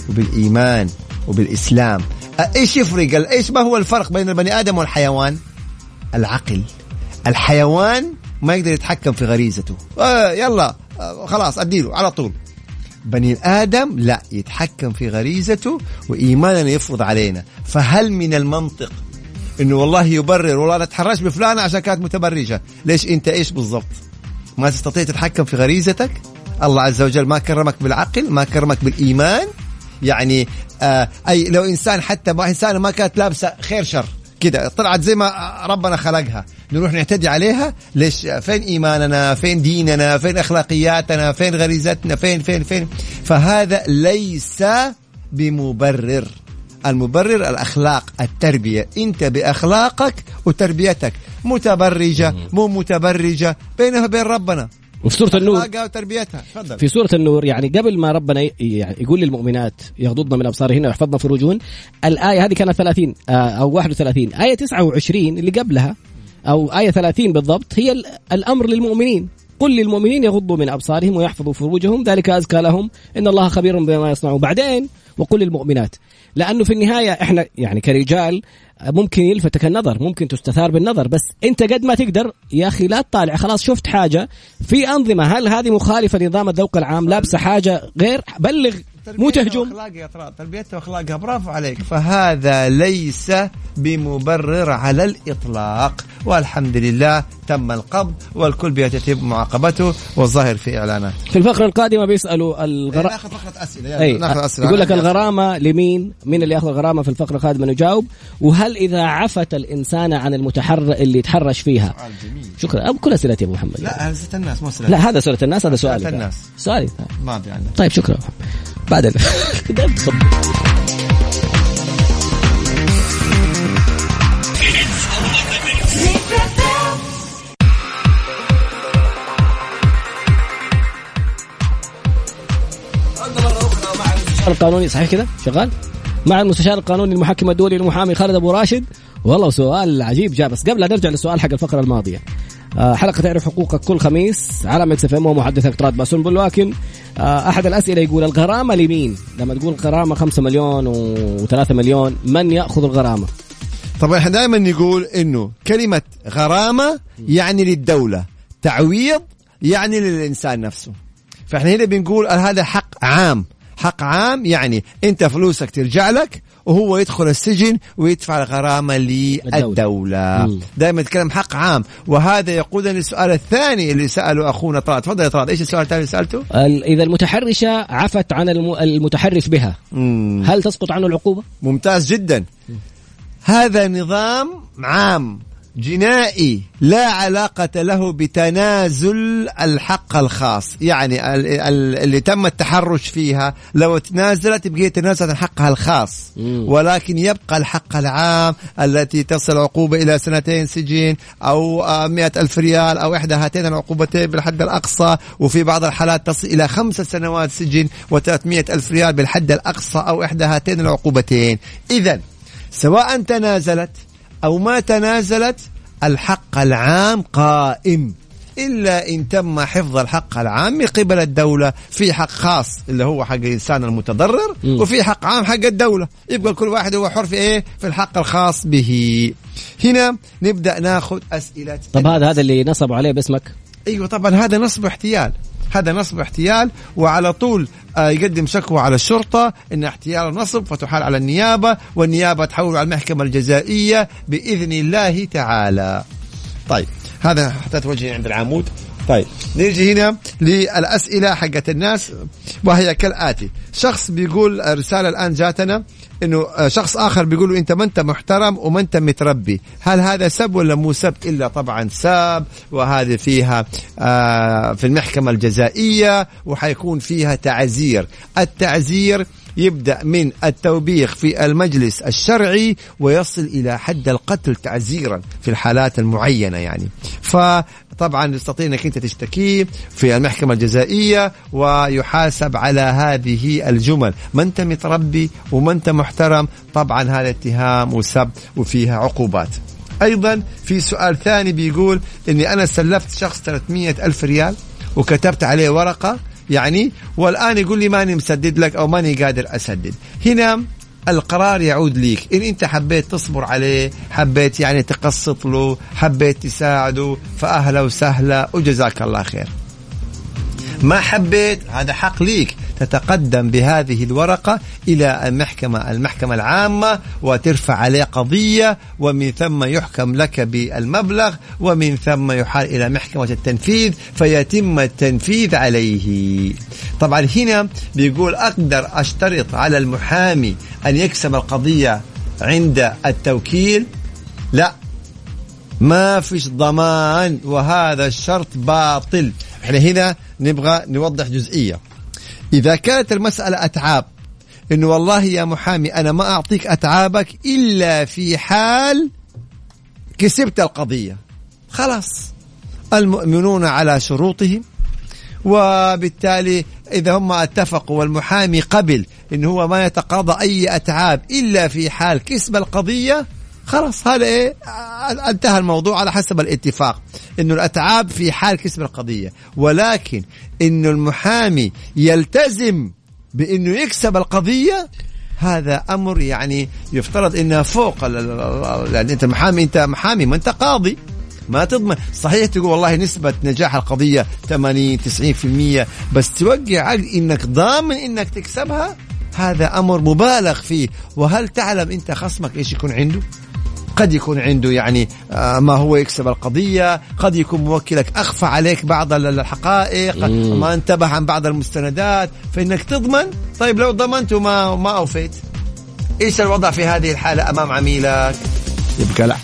B: وبالإيمان وبالإسلام. إيش يفرق؟ إيش ما هو الفرق بين البني آدم والحيوان؟ العقل. الحيوان ما يقدر يتحكم في غريزته. آه يلا آه خلاص أديله على طول. بني الادم لا يتحكم في غريزته وايماننا يفرض علينا. فهل من المنطق إنه والله يبرر والله أنا أتحرش بفلانة عشان كانت متبرجة؟ ليش أنت إيش بالضبط؟ ما تستطيع تتحكم في غريزتك؟ الله عز وجل ما كرمك بالعقل ما كرمك بالإيمان. يعني آه أي لو إنسان حتى ما إنسان ما كانت لابسة خير شر كده طلعت زي ما ربنا خلقها. نروح نعتدي عليها. ليش؟ فين إيماننا؟ فين ديننا؟ فين أخلاقياتنا؟ فين غريزتنا؟ فين فين فين؟ فهذا ليس بمبرر. المبرر الأخلاق التربية. أنت بأخلاقك وتربيتك متبرجة مو متبرجة بينها وبين ربنا.
A: وفي سورة النور.
B: وتربيتها فضل.
A: في سورة النور يعني قبل ما ربنا يعني يقول للمؤمنات يغضضن من أبصارهن ويحفظن فروجهن الآية هذه كانت 30 آه، أو 31 آية 29 اللي قبلها أو آية 30 بالضبط هي الأمر للمؤمنين. قل للمؤمنين يغضوا من أبصارهم ويحفظوا فروجهم ذلك أزكى لهم. إن الله خبير بما يصنعون. بعدين وقل للمؤمنات. لأنه في النهاية إحنا يعني كرجال ممكن يلفتك النظر ممكن تستثار بالنظر بس أنت قد ما تقدر يا أخي لا تطالع. خلاص شفت حاجة في أنظمة هل هذه مخالفة لنظام الذوق العام؟ لابسة حاجة غير؟ بلغ مو تهجم.
B: تربيتها وأخلاقها. برافو عليك. فهذا ليس بمبرر على الإطلاق. والحمد لله تم القبض والكل بيتم معاقبته والظاهر في اعلانات
A: في الفقرة القادمة بيسألوا الغرامه
B: ناخذ فقرة أسئلة.
A: أي. ناخذ أسئلة. يقول لك الغرامة لمين؟ مين اللي ياخذ الغرامة في الفقرة القادمة؟ نجاوب. وهل إذا عفت الإنسان عن المتحر اللي يتحرش فيها؟
B: سؤال جميل.
A: شكرا. كل اسئلتي أبو محمد.
B: لا هذا الناس مو
A: لا هذا سؤال الناس هذا سؤالي
B: الناس.
A: سؤالي طيب شكرا. بعد ال... القانوني صحيح كذا شغال؟ مع المستشار القانوني المحكم الدولي المحامي خالد أبو راشد. والله سؤال عجيب جاء بس قبل نرجع للسؤال حق الفقرة الماضية. حلقة تعرف حقوقك كل خميس على Mix FM ومحدثك تراد باسنبل لكن آه، أحد الأسئلة يقول الغرامة لمين؟ لما تقول غرامة 5 مليون و3 مليون من يأخذ الغرامة؟
B: طبعا إحنا دائما نقول إنه كلمة غرامة يعني للدولة تعويض يعني للإنسان نفسه فإحنا هنا بنقول هذا حق عام حق عام يعني أنت فلوسك ترجع لك وهو يدخل السجن ويدفع الغرامة للدولة. دائما نتكلم حق عام. وهذا يقودنا للسؤال الثاني اللي سأله أخونا طراد. تفضل يا طراد. إيش السؤال الثاني اللي سألته؟
A: إذا المتحرشة عفت عن المتحرش بها مم. هل تسقط عنه العقوبة؟
B: ممتاز جدا. هذا نظام عام. جنائي لا علاقة له بتنازل الحق الخاص. يعني اللي تم التحرش فيها لو تنازلت بقي تنازلت عن حقها الخاص. ولكن يبقى الحق العام التي تصل عقوبة إلى سنتين سجن أو مئة ألف ريال أو إحدى هاتين العقوبتين بالحد الأقصى. وفي بعض الحالات تصل إلى خمس سنوات سجن وثلاثمائة ألف ريال بالحد الأقصى أو إحدى هاتين العقوبتين. إذا سواء تنازلت أو ما تنازلت الحق العام قائم. إلا إن تم حفظ الحق العام من قبل الدولة في حق خاص اللي هو حق الإنسان المتضرر م. وفي حق عام حق الدولة. يبقى كل واحد هو حر في إيه؟ في الحق الخاص به. هنا نبدأ ناخذ أسئلة
A: طب هذا هذا اللي نصبوا عليه باسمك؟
B: أيوه طبعا هذا نصب احتيال. هذا نصب احتيال وعلى طول آه، يقدم شكوى على الشرطة إن احتيال نصب فتحال على النيابة والنيابة تحول على المحكمة الجزائية بإذن الله تعالى. طيب هذا حطيت وجهي عند العمود. طيب نيجي هنا للأسئلة حقت الناس وهي كالآتي. شخص بيقول رسالة الآن جاتنا. إنه آه، شخص آخر بيقول أنت ما أنت محترم وما أنت متربي. هل هذا سب ولا مو سب؟ إلا طبعا سب. وهذه فيها آه، في المحكمة الجزائية وحيكون فيها تعزير. التعزير يبدأ من التوبيخ في المجلس الشرعي ويصل إلى حد القتل تعزيرا في الحالات المعينة يعني. فطبعا تستطيع أنك أنت تشتكيه في المحكمة الجزائية ويحاسب على هذه الجمل. ما أنت متربي وما أنت محترم؟ طبعا هذا اتهام وسب وفيها عقوبات. أيضا في سؤال ثاني بيقول أني أنا سلفت شخص 300 ألف ريال وكتبت عليه ورقة يعني والآن يقول لي ماني مسدد لك أو ماني قادر أسدد. هنا القرار يعود ليك. إن أنت حبيت تصبر عليه حبيت يعني تقسط له حبيت تساعده فأهلا وسهلا وجزاك الله خير. ما حبيت هذا حق ليك. تتقدم بهذه الورقة إلى المحكمة المحكمة العامة وترفع عليه قضية ومن ثم يحكم لك بالمبلغ ومن ثم يحال إلى محكمة التنفيذ فيتم التنفيذ عليه. طبعا هنا بيقول أقدر أشترط على المحامي أن يكسب القضية عند التوكيل؟ لا. ما فيش ضمان وهذا الشرط باطل. إحنا هنا نبغى نوضح جزئية. إذا كانت المسألة أتعاب إنه والله يا محامي أنا ما أعطيك أتعابك إلا في حال كسبت القضية. خلاص. المؤمنون على شروطهم وبالتالي إذا هم اتفقوا والمحامي قبل انه هو ما يتقاضى أي أتعاب إلا في حال كسب القضية خلاص هذا إيه؟ انتهى الموضوع على حسب الاتفاق. إنه الأتعاب في حال كسب القضية. ولكن إنه المحامي يلتزم بإنه يكسب القضية هذا أمر يعني يفترض إنها فوق يعني أنت محامي أنت محامي ما أنت قاضي. ما تضمن. صحيح تقول والله نسبة نجاح القضية 80 90% بس توقع عقد إنك ضامن إنك تكسبها هذا أمر مبالغ فيه. وهل تعلم أنت خصمك إيش يكون عنده؟ قد يكون عنده يعني آه، ما هو يكسب القضية قد يكون موكلك أخفى عليك بعض الحقائق ما انتبه عن بعض المستندات فإنك تضمن. طيب لو ضمنت وما ما أوفيت. إيش الوضع في هذه الحالة أمام عميلك؟ يبقى لا.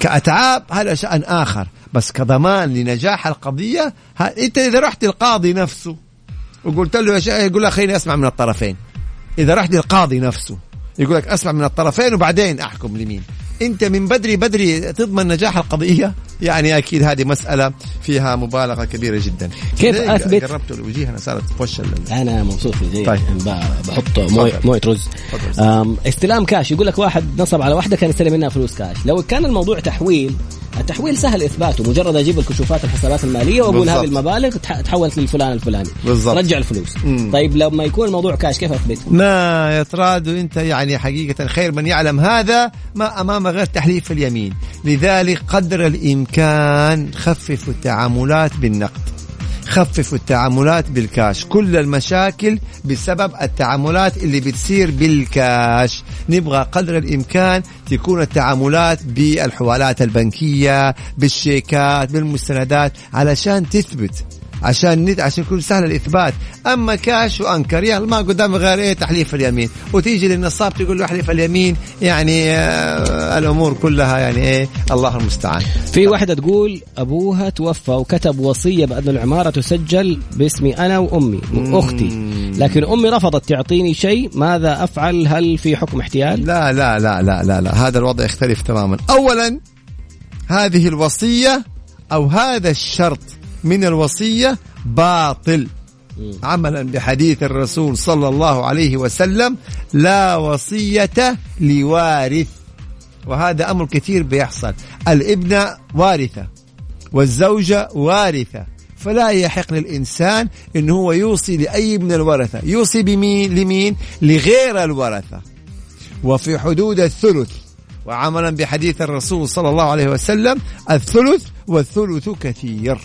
B: كأتعاب هذا شأن آخر بس كضمان لنجاح القضية؟ أنت إذا رحت القاضي نفسه وقلت له يا شيخ يقول لك خليني أسمع من الطرفين. إذا رحت للقاضي نفسه يقول لك أسمع من الطرفين وبعدين أحكم لمين؟ انت من بدري بدري تضمن نجاح القضية؟ يعني أكيد هذه مسألة فيها مبالغة كبيرة جدا.
A: كيف أثبت؟
B: قربت الوجيه أنا صارت فش
A: أنا مبسوط في زي طيب. بحط مويه موية رز. استلام كاش. يقول لك واحد نصب على واحدة كان يستلم منها فلوس كاش. لو كان الموضوع تحويل التحويل سهل إثباته. مجرد أجيب الكشوفات الحسابات المالية وأقول هذه المبالغ تحولت للفلان الفلاني. بالضبط. رجع الفلوس. مم. طيب لما يكون الموضوع كاش كيف أثبت؟
B: ما يطراد أنت يعني حقيقة خير من يعلم هذا ما أمام غير تحليف اليمين. لذلك قدر الإمكان خففوا التعاملات بالنقد خففوا التعاملات بالكاش. كل المشاكل بسبب التعاملات اللي بتصير بالكاش. نبغى قدر الإمكان تكون التعاملات بالحوالات البنكية بالشيكات بالمستندات علشان تثبت. عشان ند... عشان يكون سهل الإثبات. أما كاش وأنكر يلا ما قدام غير إيه؟ تحليف اليمين. وتيجي للنصاب تقول له أحلف اليمين يعني آه الأمور كلها يعني إيه؟ الله المستعان.
A: في واحدة تقول أبوها توفى وكتب وصية بأن العمارة تسجل باسمي أنا وأمي وأختي. لكن أمي رفضت تعطيني شيء ماذا أفعل؟ هل في حكم احتيال؟
B: لا لا لا لا لا, لا. هذا الوضع يختلف تماما. اولا هذه الوصية أو هذا الشرط من الوصية باطل. عملا بحديث الرسول صلى الله عليه وسلم لا وصية لوارث. وهذا أمر كثير بيحصل. الابنة وارثة والزوجة وارثة. فلا يحق للإنسان أن هو يوصي لأي من الورثة. يوصي بمين؟ لمين؟ لغير الورثة. وفي حدود الثلث. وعملا بحديث الرسول صلى الله عليه وسلم الثلث والثلث كثير.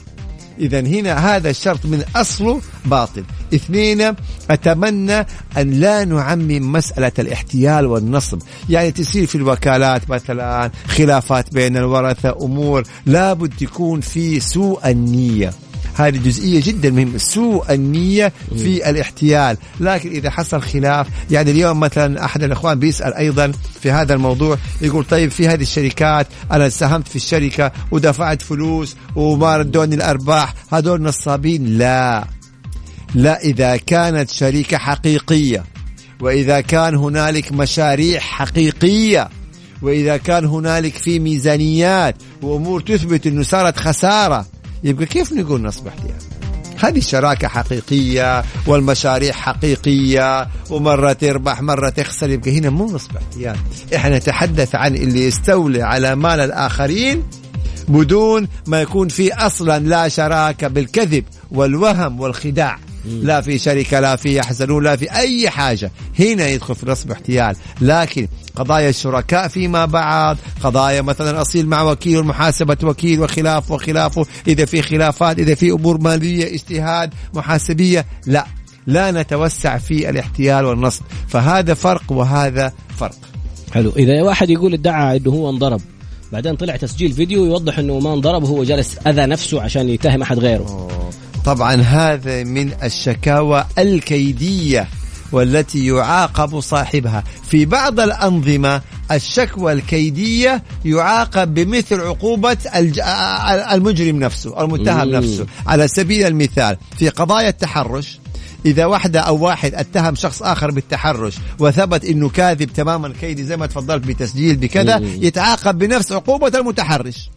B: إذا هنا هذا الشرط من أصله باطل. اثنين أتمنى أن لا نعمم مسألة الاحتيال والنصب. يعني تصير في الوكالات مثلا خلافات بين الورثة أمور لابد تكون في سوء النية. هذه جزئية جدا مهمة. سوء النية في الاحتيال. لكن إذا حصل خلاف يعني اليوم مثلا أحد الأخوان بيسأل أيضا في هذا الموضوع يقول طيب في هذه الشركات أنا ساهمت في الشركة ودفعت فلوس وما ردوني الأرباح هذول نصابين؟ لا. لا إذا كانت شركة حقيقية وإذا كان هنالك مشاريع حقيقية وإذا كان هنالك في ميزانيات وأمور تثبت أنه صارت خسارة يبقى كيف نقول نصب احتيال هذه شراكة حقيقية والمشاريع حقيقية ومرة تربح مرة تخسر يبقى هنا مو نصب احتيال إحنا نتحدث عن اللي يستولي على مال الآخرين بدون ما يكون في أصلا لا شراكة بالكذب والوهم والخداع. لا في شركة لا في يحزنون لا في أي حاجة. هنا يدخل في نصب احتيال. لكن قضايا الشركاء فيما بعد قضايا مثلا أصيل مع وكيل ومحاسبة وكيل وخلاف وخلافه إذا في خلافات إذا في أمور مالية اجتهاد محاسبية لا. لا نتوسع في الاحتيال والنصب. فهذا فرق وهذا فرق.
A: حلو. إذا واحد يقول ادعى أنه هو انضرب بعدين طلع تسجيل فيديو يوضح إنه ما انضرب وهو جالس أذى نفسه عشان يتهم أحد غيره. أوه.
B: طبعا هذا من الشكاوى الكيدية. والتي يعاقب صاحبها. في بعض الأنظمة الشكوى الكيدية يعاقب بمثل عقوبة المجرم نفسه المتهم نفسه على سبيل المثال في قضايا التحرش إذا واحدة أو واحد اتهم شخص آخر بالتحرش وثبت أنه كاذب تماما كيدي زي ما تفضلت بتسجيل بكذا يتعاقب بنفس عقوبة المتحرش.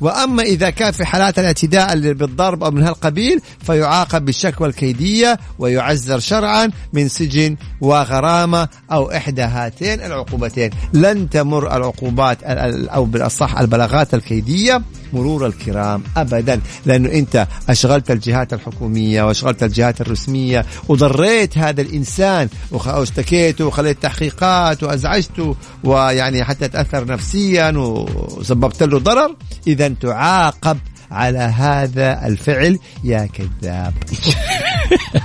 B: وأما إذا كان في حالات الاعتداء بالضرب أو من هالقبيل فيعاقب بالشكوى الكيدية ويعزر شرعا من سجن وغرامة أو إحدى هاتين العقوبتين. لن تمر العقوبات ال- ال- أو بالأصح البلاغات الكيدية. مرور الكرام ابدا لأنه أنت أشغلت الجهات الحكومية وأشغلت الجهات الرسمية وضريت هذا الإنسان واشتكيته وخليت تحقيقات وازعجته ويعني حتى تأثر نفسيا وسببت له ضرر. اذا تعاقب على هذا الفعل يا كذاب.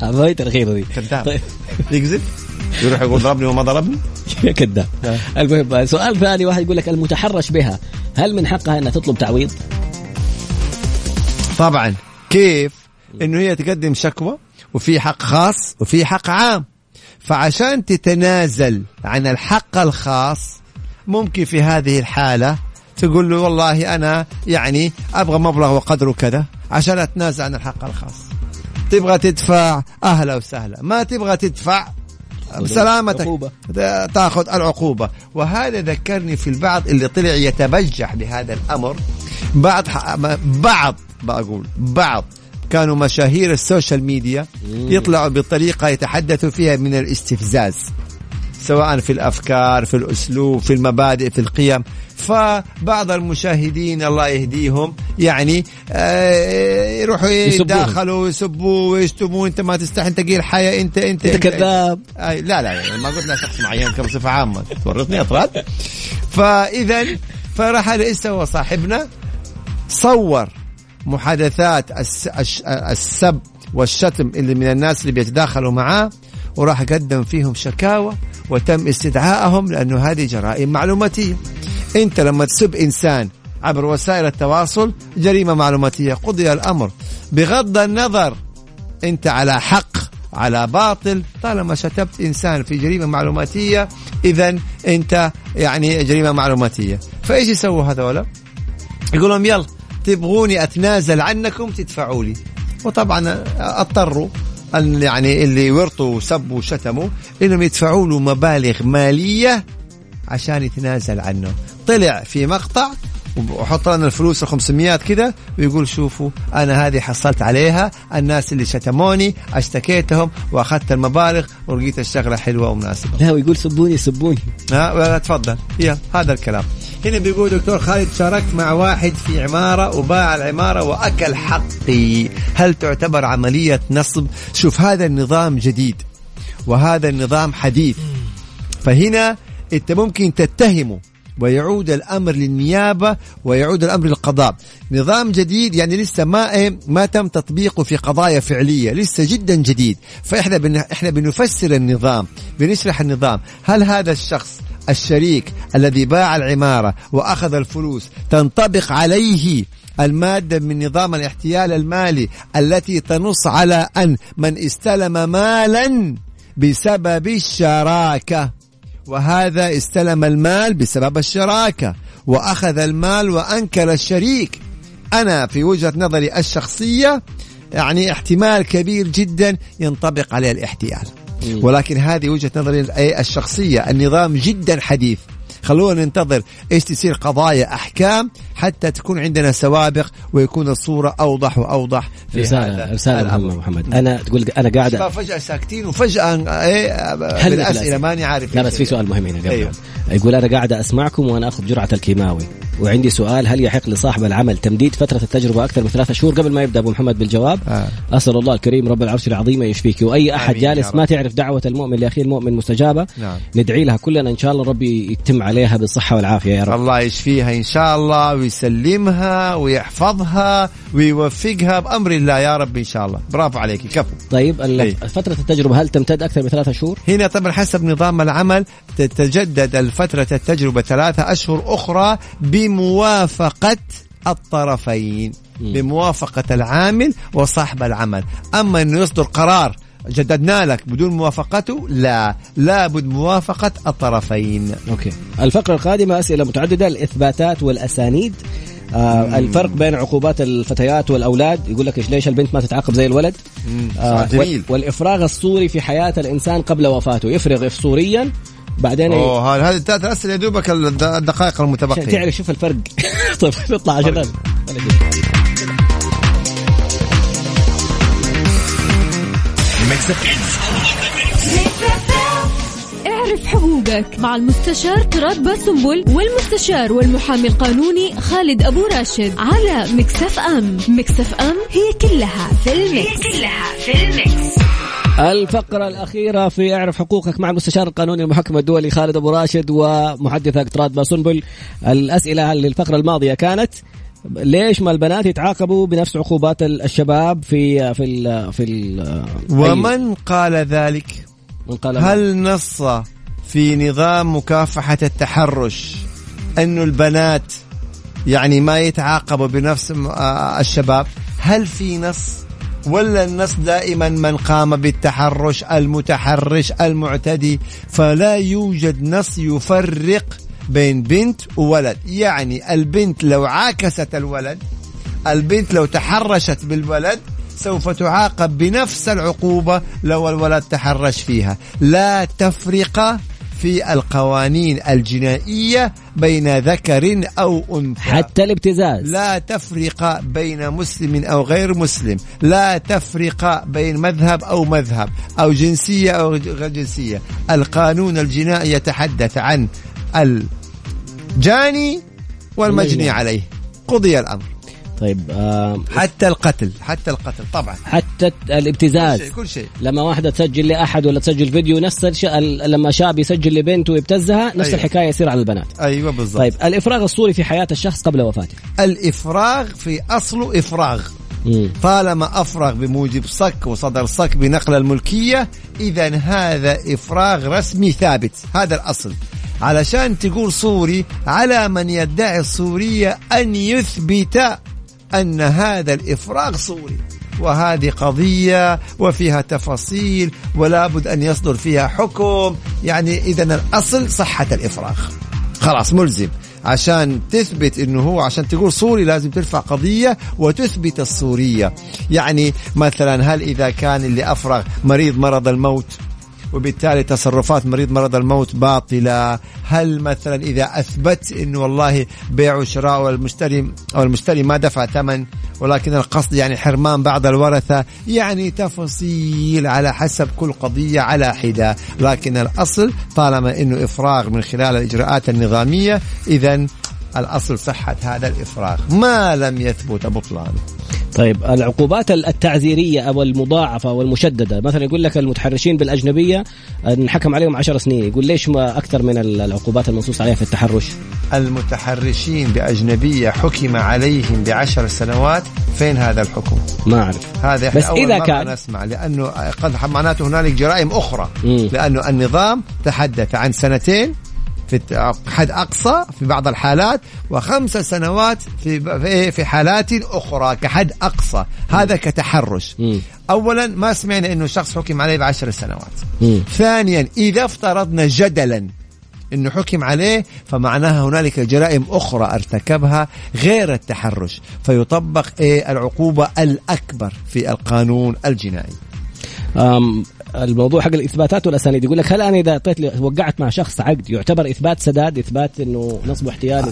A: هاي الاخيره دي
B: كذاب.
A: طيب.
B: يكذب؟ يروح يقول ضربني وما ضربني؟
A: يا كذاب المهم سؤال ثاني واحد يقول لك المتحرش بها هل من حقها إنها تطلب تعويض؟
B: طبعا. كيف؟ إنه هي تقدم شكوى وفي حق خاص وفي حق عام. فعشان تتنازل عن الحق الخاص ممكن في هذه الحالة تقول له والله أنا يعني أبغى مبلغ وقدره كذا عشان أتنازل عن الحق الخاص. تبغى تدفع أهلا وسهلا. ما تبغى تدفع بسلامتك. تأخذ العقوبة. وهذا ذكرني في البعض اللي طلع يتبجح بهذا الأمر. بعض بعض بقول بعض كانوا مشاهير السوشيال ميديا يطلعوا بطريقة يتحدثوا فيها من الاستفزاز. سواء في الأفكار في الأسلوب في المبادئ في القيم. فبعض المشاهدين الله يهديهم يعني آه يروحوا
A: يسبوهم.
B: يداخلوا ويسبوا ويشتموا انت ما تستحي انت قليل حياء انت انت.
A: انت كذاب.
B: لا لا يعني ما قلت لا شخص معين كبصفه عامة. تورطني يا تراد فاذا فراح إيش سوى صاحبنا؟ صور محادثات السب والشتم اللي من الناس اللي بيتداخلوا معاه. وراح قدم فيهم شكاوى وتم استدعائهم لأنه هذه جرائم معلوماتية. أنت لما تسب إنسان عبر وسائل التواصل جريمة معلوماتية قضي الأمر بغض النظر أنت على حق على باطل. طالما شتمت إنسان في جريمة معلوماتية اذا أنت يعني جريمة معلوماتية. فإيش يسووا هذولا؟ يقول لهم يلا تبغوني أتنازل عنكم تدفعوا لي. وطبعا أضطروا. يعني اللي ورطوا وسبوا وشتموا إنهم يدفعوا له مبالغ مالية عشان يتنازل عنه. طلع في مقطع وحط لنا الفلوس ال 500 كذا ويقول شوفوا أنا هذه حصلت عليها الناس اللي شتموني أشتكيتهم وأخذت المبالغ ولقيت الشغلة حلوة ومناسبة.
A: لا ويقول سبوني سبوني.
B: ها تفضل. يا هذا الكلام. هنا بيقول دكتور خالد شاركت مع واحد في عمارة وباع العمارة وأكل حقي. هل تعتبر عملية نصب؟ شوف هذا النظام جديد وهذا النظام حديث. فهنا أنت ممكن تتهمه ويعود الأمر للنيابة ويعود الأمر للقضاء. نظام جديد يعني لسه ما إيه ما تم تطبيقه في قضايا فعلية لسه جدا جديد. فإحنا إحنا بنفسر النظام بنشرح النظام. هل هذا الشخص الشريك الذي باع العمارة وأخذ الفلوس تنطبق عليه المادة من نظام الاحتيال المالي التي تنص على أن من استلم مالا بسبب الشراكة. وهذا استلم المال بسبب الشراكة. وأخذ المال وأنكر الشريك. أنا في وجهة نظري الشخصية يعني احتمال كبير جدا ينطبق عليه الاحتيال. ولكن هذه وجهة نظري الشخصية. النظام جدا حديث. خلونا ننتظر إيش تصير قضايا أحكام. حتى تكون عندنا سوابق ويكون الصورة أوضح وأوضح في
A: رسالة
B: هذا
A: رسالة
B: الأمر.
A: محمد أنا تقول أنا قاعد
B: فجأة ساكتين وفجأة إيه
A: هل
B: بالأسئلة ماني عارف
A: لا بس في سؤال مهم هنا قبل
B: أيوه.
A: يقول أنا قاعد أسمعكم وأنا أخذ جرعة الكيماوي وعندي سؤال هل يحق لصاحب العمل تمديد فترة التجربة أكثر من ثلاثة شهور قبل ما يبدأ أبو محمد بالجواب
B: آه.
A: أسأل الله الكريم رب العرش العظيم يشفيك
B: آمين يا
A: جالس. ما تعرف دعوة المؤمن لأخيه المؤمن مستجابة
B: نعم.
A: ندعي لها كلنا إن شاء الله ربي يتم عليها بالصحة والعافية يا رب
B: الله يشفيها إن شاء الله ويسلمها ويحفظها ويوفقها بأمر الله. يا رب إن شاء الله. برافو عليك. كفو.
A: طيب
B: أي.
A: فترة التجربة هل تمتد أكثر من ثلاثة شهور؟
B: هنا طبعا حسب نظام العمل تتجدد الفترة التجربة ثلاثة أشهر أخرى بموافقة الطرفين بموافقة العامل وصاحب العمل. أما أنه يصدر قرار جددنا لك بدون موافقته لا لابد موافقة الطرفين.
A: أوكي. الفقرة القادمة أسئلة متعددة الإثباتات والأسانيد. آه الفرق بين عقوبات الفتيات والأولاد. يقول لك ليش البنت ما تتعاقب زي الولد؟
B: سؤال جميل.
A: وال- والإفراغ الصوري في حياة الإنسان قبل وفاته. يفرغ صوريا بعدين
B: أوه هذه الثلاث أسئلة يا دوبك الد- الدقائق
A: عشان
B: المتبقية
A: تعرف شوف الفرق. طيب نطلع عشان
C: اعرف حقوقك مع المستشار تراد باسنبل والمستشار والمحامي القانوني خالد أبو راشد على Mix FM. Mix FM هي كلها في ال Mix هي كلها في ال Mix
A: الفقرة الأخيرة في اعرف حقوقك مع المستشار القانوني المحكم الدولي خالد أبو راشد ومحدثك تراد باسنبل الأسئلة للفقرة الماضية كانت ليش ما البنات يتعاقبوا بنفس عقوبات الشباب في في ال في ال
B: ومن قال ذلك؟
A: من قال
B: هل نص في نظام مكافحة التحرش أنه البنات يعني ما يتعاقبوا بنفس الشباب؟ هل في نص؟ ولا النص دائما من قام بالتحرش المتحرش المعتدي فلا يوجد نص يفرق بين بنت وولد. يعني البنت لو عاكست الولد البنت لو تحرشت بالولد سوف تعاقب بنفس العقوبة لو الولد تحرش فيها. لا تفرق في القوانين الجنائية بين ذكر أو أنثى.
A: حتى الابتزاز.
B: لا تفرق بين مسلم أو غير مسلم. لا تفرق بين مذهب أو مذهب أو جنسية أو غير جنسية. القانون الجنائي يتحدث عن الجاني والمجني عليه. قضي الأمر.
A: طيب آه
B: حتى القتل حتى القتل طبعا.
A: حتى الابتزاز.
B: كل شيء, كل شيء.
A: لما واحدة تسجل لأحد ولا تسجل فيديو نفس الشيء لما شاب يسجل لبنت ويبتزها نفس أيوة. الحكاية يصير على البنات.
B: أيوة بالضبط.
A: طيب الإفراغ الصوري في حياة الشخص قبل وفاته.
B: الإفراغ في أصله إفراغ. مم. طالما أفرغ بموجب صك وصدر صك بنقل الملكية إذا هذا إفراغ رسمي ثابت. هذا الأصل. علشان تقول صوري على من يدعي الصورية أن يثبت أن هذا الإفراغ صوري. وهذه قضية وفيها تفاصيل ولا بد أن يصدر فيها حكم. يعني إذا الأصل صحة الإفراغ. خلاص ملزم. عشان تثبت إنه هو عشان تقول صوري لازم ترفع قضية وتثبت الصورية. يعني مثلا هل إذا كان اللي أفرغ مريض مرض الموت وبالتالي تصرفات مريض مرض الموت باطلة. هل مثلا إذا أثبت أنه والله بيع وشراء والمشتري أو المشتري ما دفع ثمن ولكن القصد يعني حرمان بعض الورثة يعني تفاصيل على حسب كل قضية على حدة. لكن الأصل طالما أنه إفراغ من خلال الإجراءات النظامية إذا الأصل صحة هذا الإفراغ ما لم يثبت بطلانه
A: طيب العقوبات التعزيريه أو المضاعفة أو المشدده مثلا يقول لك المتحرشين بالأجنبية انحكم عليهم 10 سنين يقول ليش ما أكثر من العقوبات المنصوص عليها في التحرش؟
B: المتحرشين بأجنبية حكم عليهم بعشر سنوات فين هذا الحكم؟
A: ما أعرف.
B: هذا بس أول إذا كان نسمع لأنه قد معناته هنالك جرائم أخرى. مم. لأنه النظام تحدث عن سنتين في حد أقصى في بعض الحالات وخمس سنوات في في حالات أخرى كحد أقصى. هذا كتحرش. اولا ما سمعنا إنه شخص حكم عليه بعشر سنوات. ثانيا إذا افترضنا جدلا إنه حكم عليه فمعناها هنالك جرائم أخرى ارتكبها غير التحرش. فيطبق إيه العقوبة الأكبر في القانون الجنائي.
A: الموضوع حق الإثباتات والأسانيد. يقول لك هل أنا إذا أعطيت وقعت مع شخص عقد يعتبر إثبات سداد إثبات إنه نصب احتيال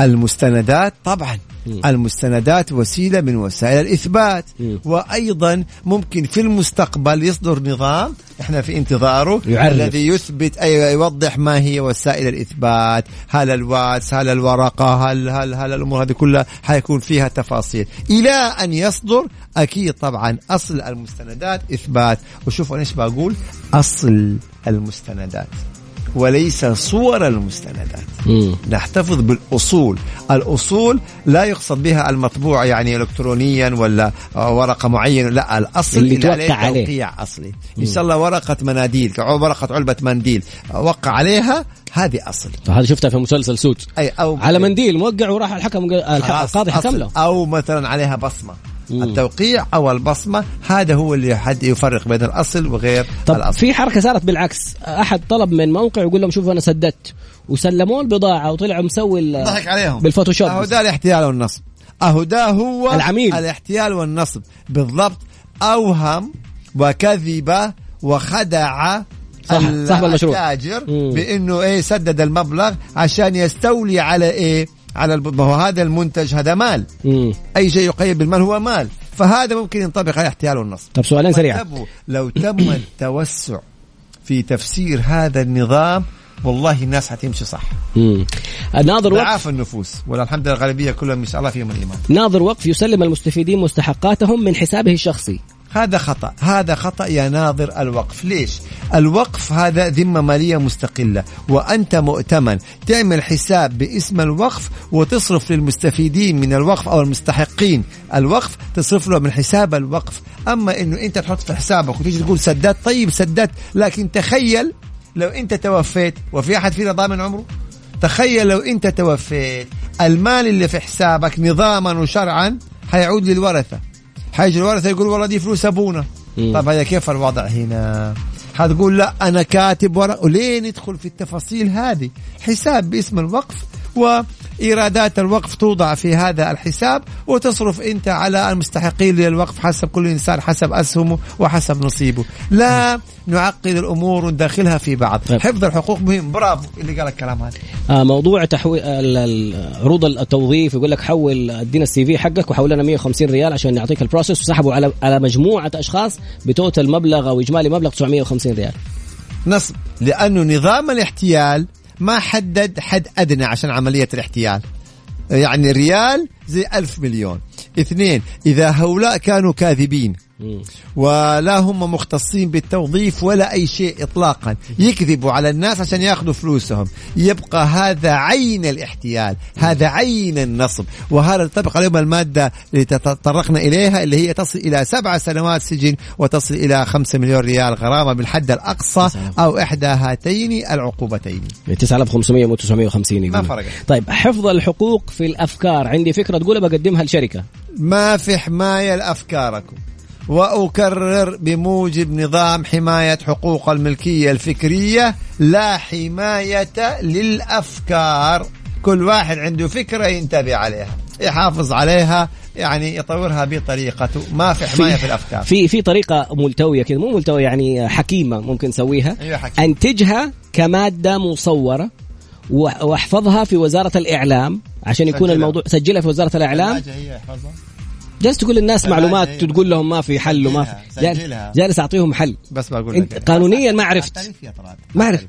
B: المستندات طبعا. المستندات وسيلة من وسائل الإثبات. وأيضا ممكن في المستقبل يصدر نظام إحنا في انتظاره يعرف. الذي يثبت أي يوضح ما هي وسائل الإثبات هل الواتس هل الورقة هل هل هل الأمور هذه كلها حيكون فيها تفاصيل إلى أن يصدر أكيد طبعا أصل المستندات إثبات وشوفوا إيش بقول أصل المستندات وليس صور المستندات. مم. نحتفظ بالأصول. الأصول لا يقصد بها المطبوع يعني إلكترونيا ولا ورقة معينة لا الأصل
A: اللي, اللي عليه
B: توقيع أصلي. إن شاء الله ورقة مناديل ورقة علبة منديل وقع عليها هذه أصل.
A: هذا شفتها في مسلسل سوت. أي أو على منديل موقع وراح الحكم القاضي حكم له.
B: أو مثلا عليها بصمة. مم. التوقيع أو البصمة. هذا هو اللي حد يفرق بين الأصل وغير
A: طب
B: الأصل.
A: في حركة صارت بالعكس. أحد طلب من موقع يقول لهم شوفوا أنا سددت. وسلموه البضاعة وطلعوا مسوي
B: ضحك عليهم.
A: بالفوتوشوب.
B: أهو ده الاحتيال والنصب. أهو ده هو
A: العميل.
B: الاحتيال والنصب. بالضبط. أوهم وكذب وخدع
A: صاحب المشروع.
B: التاجر بإنه إيه سدد المبلغ عشان يستولي على إيه؟ على الب... ما هو هذا المنتج هذا مال.
A: مم.
B: أي شيء يقيد بالمال هو مال. فهذا ممكن ينطبق على الاحتيال والنصب
A: طب سؤالين سريعا
B: لو تم التوسع في تفسير هذا النظام والله الناس حتمشي صح.
A: مم. ناظر وقف.
B: ضعاف النفوس. ولا الحمد لله الغالبية كلهم ما شاء الله فيهم الإيمان.
A: ناظر وقف يسلم المستفيدين مستحقاتهم من حسابه الشخصي.
B: هذا خطأ. هذا خطأ يا ناظر الوقف. ليش؟ الوقف هذا ذمة مالية مستقلة. وأنت مؤتمن. تعمل حساب باسم الوقف وتصرف للمستفيدين من الوقف أو المستحقين. الوقف تصرف له من حساب الوقف. أما أنه أنت تحط في حسابك وتيجي تقول سددت طيب سددت لكن تخيل لو أنت توفيت. وفي أحد فينا ضامن عمره؟ تخيل لو أنت توفيت. المال اللي في حسابك نظاما وشرعا حيعود للورثة. حيجي الورثة يقول والله دي فلوس أبونا.
A: مم.
B: طب هذا كيف الوضع هنا؟ حتقول لا أنا كاتب ورق وليه ندخل في التفاصيل هذه. حساب باسم الوقف وإيرادات الوقف توضع في هذا الحساب وتصرف أنت على المستحقين للوقف حسب كل إنسان حسب أسهمه وحسب نصيبه. لا نعقد الأمور وندخلها في بعض.
A: طيب.
B: حفظ الحقوق مهم. برافو. اللي قال الكلام هذا.
A: آه موضوع تحويل عروض التوظيف يقول لك حول ادينا ال CV حقك وحول لنا 150 ريال عشان نعطيك ال process وسحبوا على على مجموعة أشخاص بتوتال مبلغ أو إجمالي مبلغ 950 ريال.
B: نصب. لأنه نظام الاحتيال ما حدد حد أدنى عشان عملية الاحتيال يعني ريال زي ألف مليون اثنين إذا هؤلاء كانوا كاذبين. ولا هم مختصين بالتوظيف ولا أي شيء إطلاقا. يكذبوا على الناس عشان يأخذوا فلوسهم. يبقى هذا عين الاحتيال هذا عين النصب. وهذا ينطبق عليهم المادة اللي تطرقنا إليها اللي هي تصل إلى سبع سنوات سجن وتصل إلى خمسة مليون ريال غرامة بالحد الأقصى أو إحدى هاتين العقوبتين.
A: 9500 مو 950 يقول.
B: ما فرقت.
A: طيب حفظ الحقوق في الأفكار. عندي فكرة تقولها بقدمها لشركة.
B: ما في حماية لأفكاركم. وأكرر بموجب نظام حماية حقوق الملكية الفكرية لا حماية للأفكار كل واحد عنده فكرة ينتبه عليها يحافظ عليها يعني يطورها بطريقته ما في حماية في الأفكار
A: في في طريقة ملتوية كذا مو ملتوية يعني حكيمة ممكن نسويها
B: أيوة.
A: أنتجها كمادة مصورة واحفظها في وزارة الإعلام عشان يكون
B: سجلها.
A: الموضوع سجلها في وزارة الإعلام
B: الحاجة هي يحفظها.
A: جالس تقول للناس معلومات
B: هي.
A: تقول لهم ما في حل وما في جالس- أعطيهم حل.
B: بس بقول
A: إنت
B: لك
A: قانونيا ما عرفت. ما عرفت.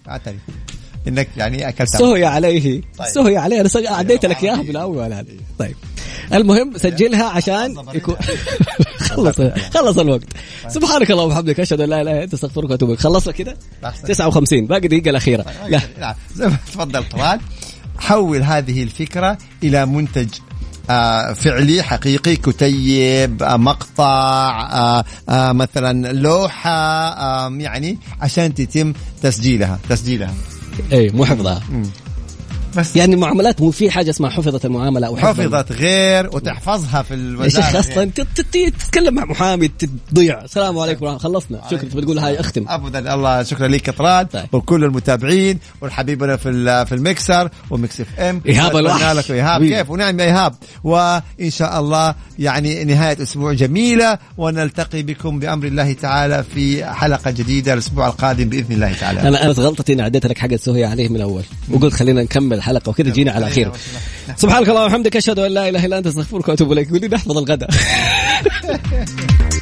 B: إنك يعني أكلت
A: سهي عليه.
B: طيب.
A: سهي عليه. أنا سج- عديت لك إياها بالأول طيب. المهم سجلها عشان
B: خلص
A: يكون خلص خلص الوقت. سبحانك اللهم وبحمدك أشهد أن لا إله إلا أنت أستغفرك وأتوب إليك. خلصنا كده؟
B: أحسن.
A: 59 باقي الدقيقه الأخيرة. لا.
B: تفضل طبعا حول هذه الفكرة إلى منتج فعلي حقيقي كتيب آه مقطع آه آه مثلا لوحة آه يعني عشان تتم تسجيلها تسجيلها.
A: اي مو حفظها.
B: بس.
A: يعني المعاملات مو في حاجة اسمها حفظت المعاملة أو حفظ
B: حفظت غير وتحفظها في
A: يا
B: الوزارة
A: شيخ. أصلا؟ ت- تتكلم مع محامي تضيع. السلام عليكم خلصنا. شكرا. تبي تقول هاي أختم.
B: ابدا الله شكرا لك كطران
A: طيب.
B: وكل المتابعين والحبيبنا في في المكسر ومكس إف إم.
A: إيهاب الوحش. إيهاب.
B: كيف؟ ونعم يا إيهاب. وإن شاء الله يعني نهاية أسبوع جميلة ونلتقي بكم بأمر الله تعالى في حلقة جديدة الأسبوع القادم بإذن الله تعالى.
A: أنا أنا غلطتي إني عديت لك حاجة سهي عليه من الأول. وقلت خلينا نكمل الحلقة وكذا جينا على خير. سبحانك اللهم وبحمدك أشهد أن لا إله إلا أنت أستغفرك وأتوب إليك. يقول لي نحفظ الغداء.